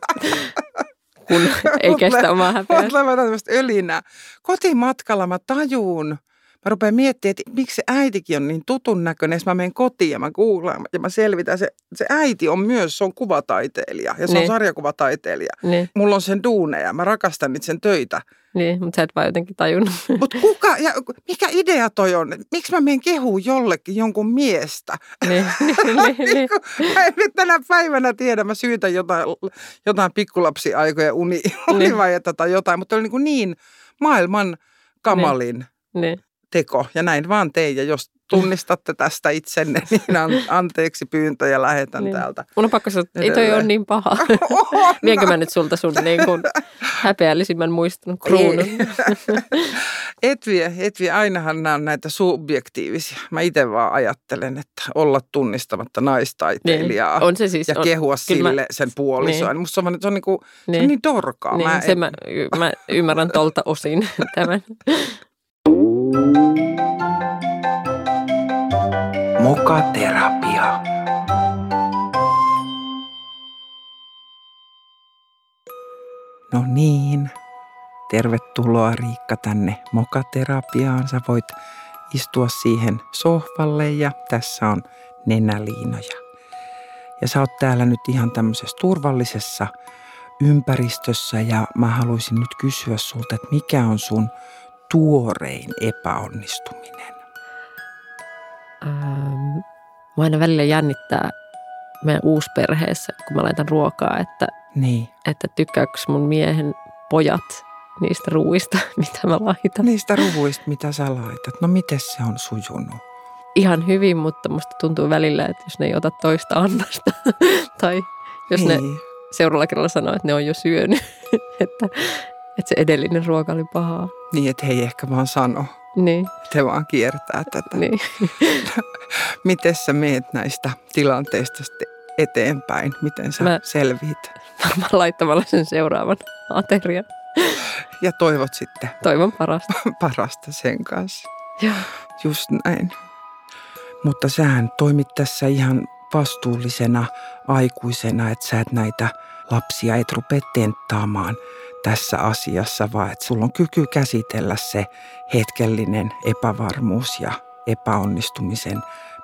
kun ei kestä omaa häpeää. Mä tämmöistä ölinää. Kotimatkalla mä tajuun, mä rupean miettimään, että miksi se äitikin on niin tutun näköinen. Mä menen kotiin ja mä googlaan ja mä selvitän. Se, se äiti on myös, se on kuvataiteilija ja se niin. on sarjakuvataiteilija. Niin. Mulla on sen duuneja, mä rakastan niitä sen töitä. Niin, mutta sä et vaan jotenkin tajunnut. Mutta kuka, ja mikä idea toi on? Miksi mä menen kehuu jollekin jonkun miestä? Niin, niin, niin, niin. mä en nyt tänä päivänä tiedä, mä syytän jotain, jotain pikkulapsiaikoja uni, univajetta tai jotain, mutta oli niin, niin maailman kamalin niin, niin. Teko. Ja näin vaan tein. Ja jos tunnistatte tästä itsenne, niin an, anteeksi pyyntö ja lähetän niin. täältä. Mun on pakko sanoa, että ei toi ole niin paha. Vienkö mä nyt sulta sun niin kuin häpeällisimmän muistunut kruunun? et vie, et vie. Ainahan nämä on näitä subjektiivisia. Mä itse vaan ajattelen, että olla tunnistamatta naistaiteilijaa niin. on se siis, ja on, kehua sille mä, sen puolisoa. Niin. Musta se on, se on, niin kuin, niin. Se on niin dorkaa. Niin, mä, se en... mä, mä ymmärrän tolta osin tämän. Mokaterapia. No niin, tervetuloa Riikka tänne mokaterapiaan. Sä voit istua siihen sohvalle ja tässä on nenäliinoja. Ja sä oot täällä nyt ihan tämmöisessä turvallisessa ympäristössä ja mä haluaisin nyt kysyä sulta, että mikä on sun tuorein epäonnistuminen? Ähm, mä aina välillä jännittää meidän uusperheessä, kun mä laitan ruokaa, että, niin. että tykkääkö mun miehen pojat niistä ruuista, mitä mä laitan. Niistä ruuista, mitä sä laitat. No miten se on sujunut? Ihan hyvin, mutta musta tuntuu välillä, että jos ne ei ota toista annasta tai jos niin. ne seuraavalla kerralla sanoo, että ne on jo syönyt, että, että se edellinen ruoka oli pahaa. Niin, että he ei ehkä vaan sano. Niin. Se vaan kiertää tätä. Niin. Miten sä meet näistä tilanteista eteenpäin? Miten sä Mä selviit? Varmaan laittamalla sen seuraavan aterian. Ja toivot sitten Toivon parasta. parasta sen kanssa. Joo. Just näin. Mutta sähän toimit tässä ihan vastuullisena aikuisena, että sä et näitä lapsia et rupea tenttaamaan tässä asiassa, vaan että sulla on kyky käsitellä se hetkellinen epävarmuus ja epäonnistumisen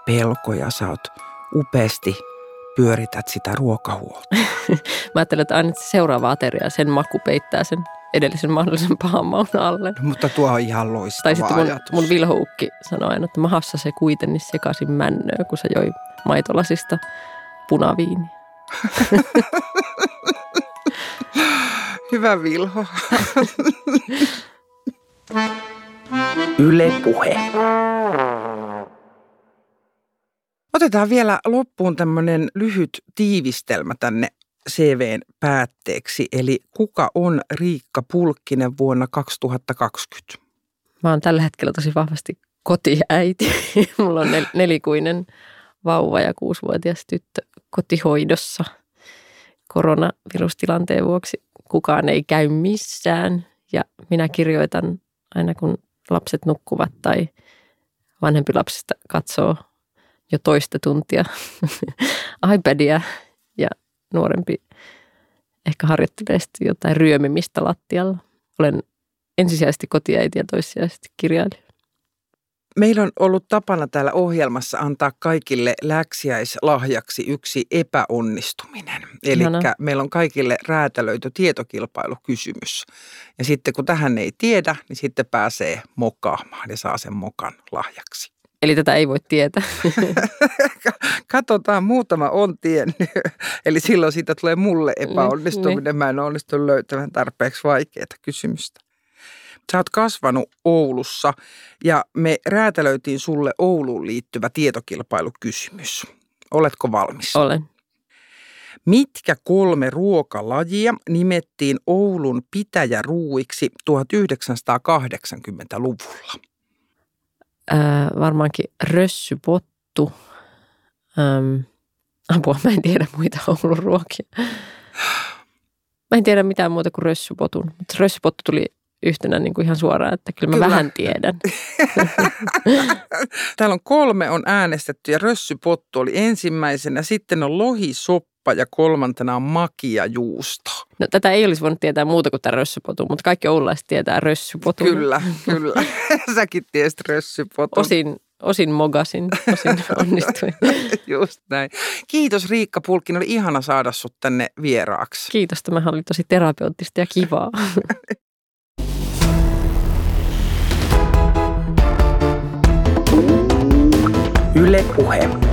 pelko ja sä oot upeasti pyörität sitä ruokahuolta. Mä ajattelen, että aina se seuraava ateria, sen maku peittää sen edellisen mahdollisen pahan maun alle. No, mutta tuo on ihan loistava Tai sitten mun, ajatus. mun vilhoukki sanoi aina, että mahassa se kuitenkin sekaisin männöä, kun se joi maitolasista punaviini. Hyvä Vilho. Yle Puhe. Otetaan vielä loppuun tämmöinen lyhyt tiivistelmä tänne CVn päätteeksi. Eli kuka on Riikka Pulkkinen vuonna 2020? Mä oon tällä hetkellä tosi vahvasti kotiäiti. Mulla on nel- nelikuinen vauva ja kuusivuotias tyttö kotihoidossa koronavirustilanteen vuoksi. Kukaan ei käy missään ja minä kirjoitan aina kun lapset nukkuvat tai vanhempi lapsista katsoo jo toista tuntia iPadia ja nuorempi ehkä harjoittelee jotain ryömimistä lattialla. Olen ensisijaisesti kotiäiti ja toissijaisesti kirjailija. Meillä on ollut tapana täällä ohjelmassa antaa kaikille läksiäislahjaksi yksi epäonnistuminen. Eli meillä on kaikille räätälöity tietokilpailukysymys. Ja sitten kun tähän ei tiedä, niin sitten pääsee mokaamaan ja saa sen mokan lahjaksi. Eli tätä ei voi tietää. Katsotaan, muutama on tiennyt. Eli silloin siitä tulee mulle epäonnistuminen. Mä en onnistu löytämään tarpeeksi vaikeaa kysymystä. Sä oot kasvanut Oulussa ja me räätälöitiin sulle Ouluun liittyvä tietokilpailukysymys. Oletko valmis? Olen. Mitkä kolme ruokalajia nimettiin Oulun pitäjäruuiksi 1980-luvulla? Ää, varmaankin rössypottu. Äm, apua, mä en tiedä muita Oulun ruokia. Mä en tiedä mitään muuta kuin rössypotun, mutta rössypottu tuli yhtenä niin kuin ihan suoraan, että kyllä mä Kyllä. vähän tiedän. Täällä on kolme on äänestetty ja rössypottu oli ensimmäisenä. Sitten on lohisoppa ja kolmantena on makiajuusto. No, tätä ei olisi voinut tietää muuta kuin tämä rössypotu, mutta kaikki oululaiset tietää rössypotun. Kyllä, kyllä. Säkin tiesit rössypotun. Osin, osin mogasin, osin onnistuin. Just näin. Kiitos Riikka Pulkkinen, oli ihana saada sut tänne vieraaksi. Kiitos, tämä oli tosi terapeuttista ja kivaa. Yle Puhe.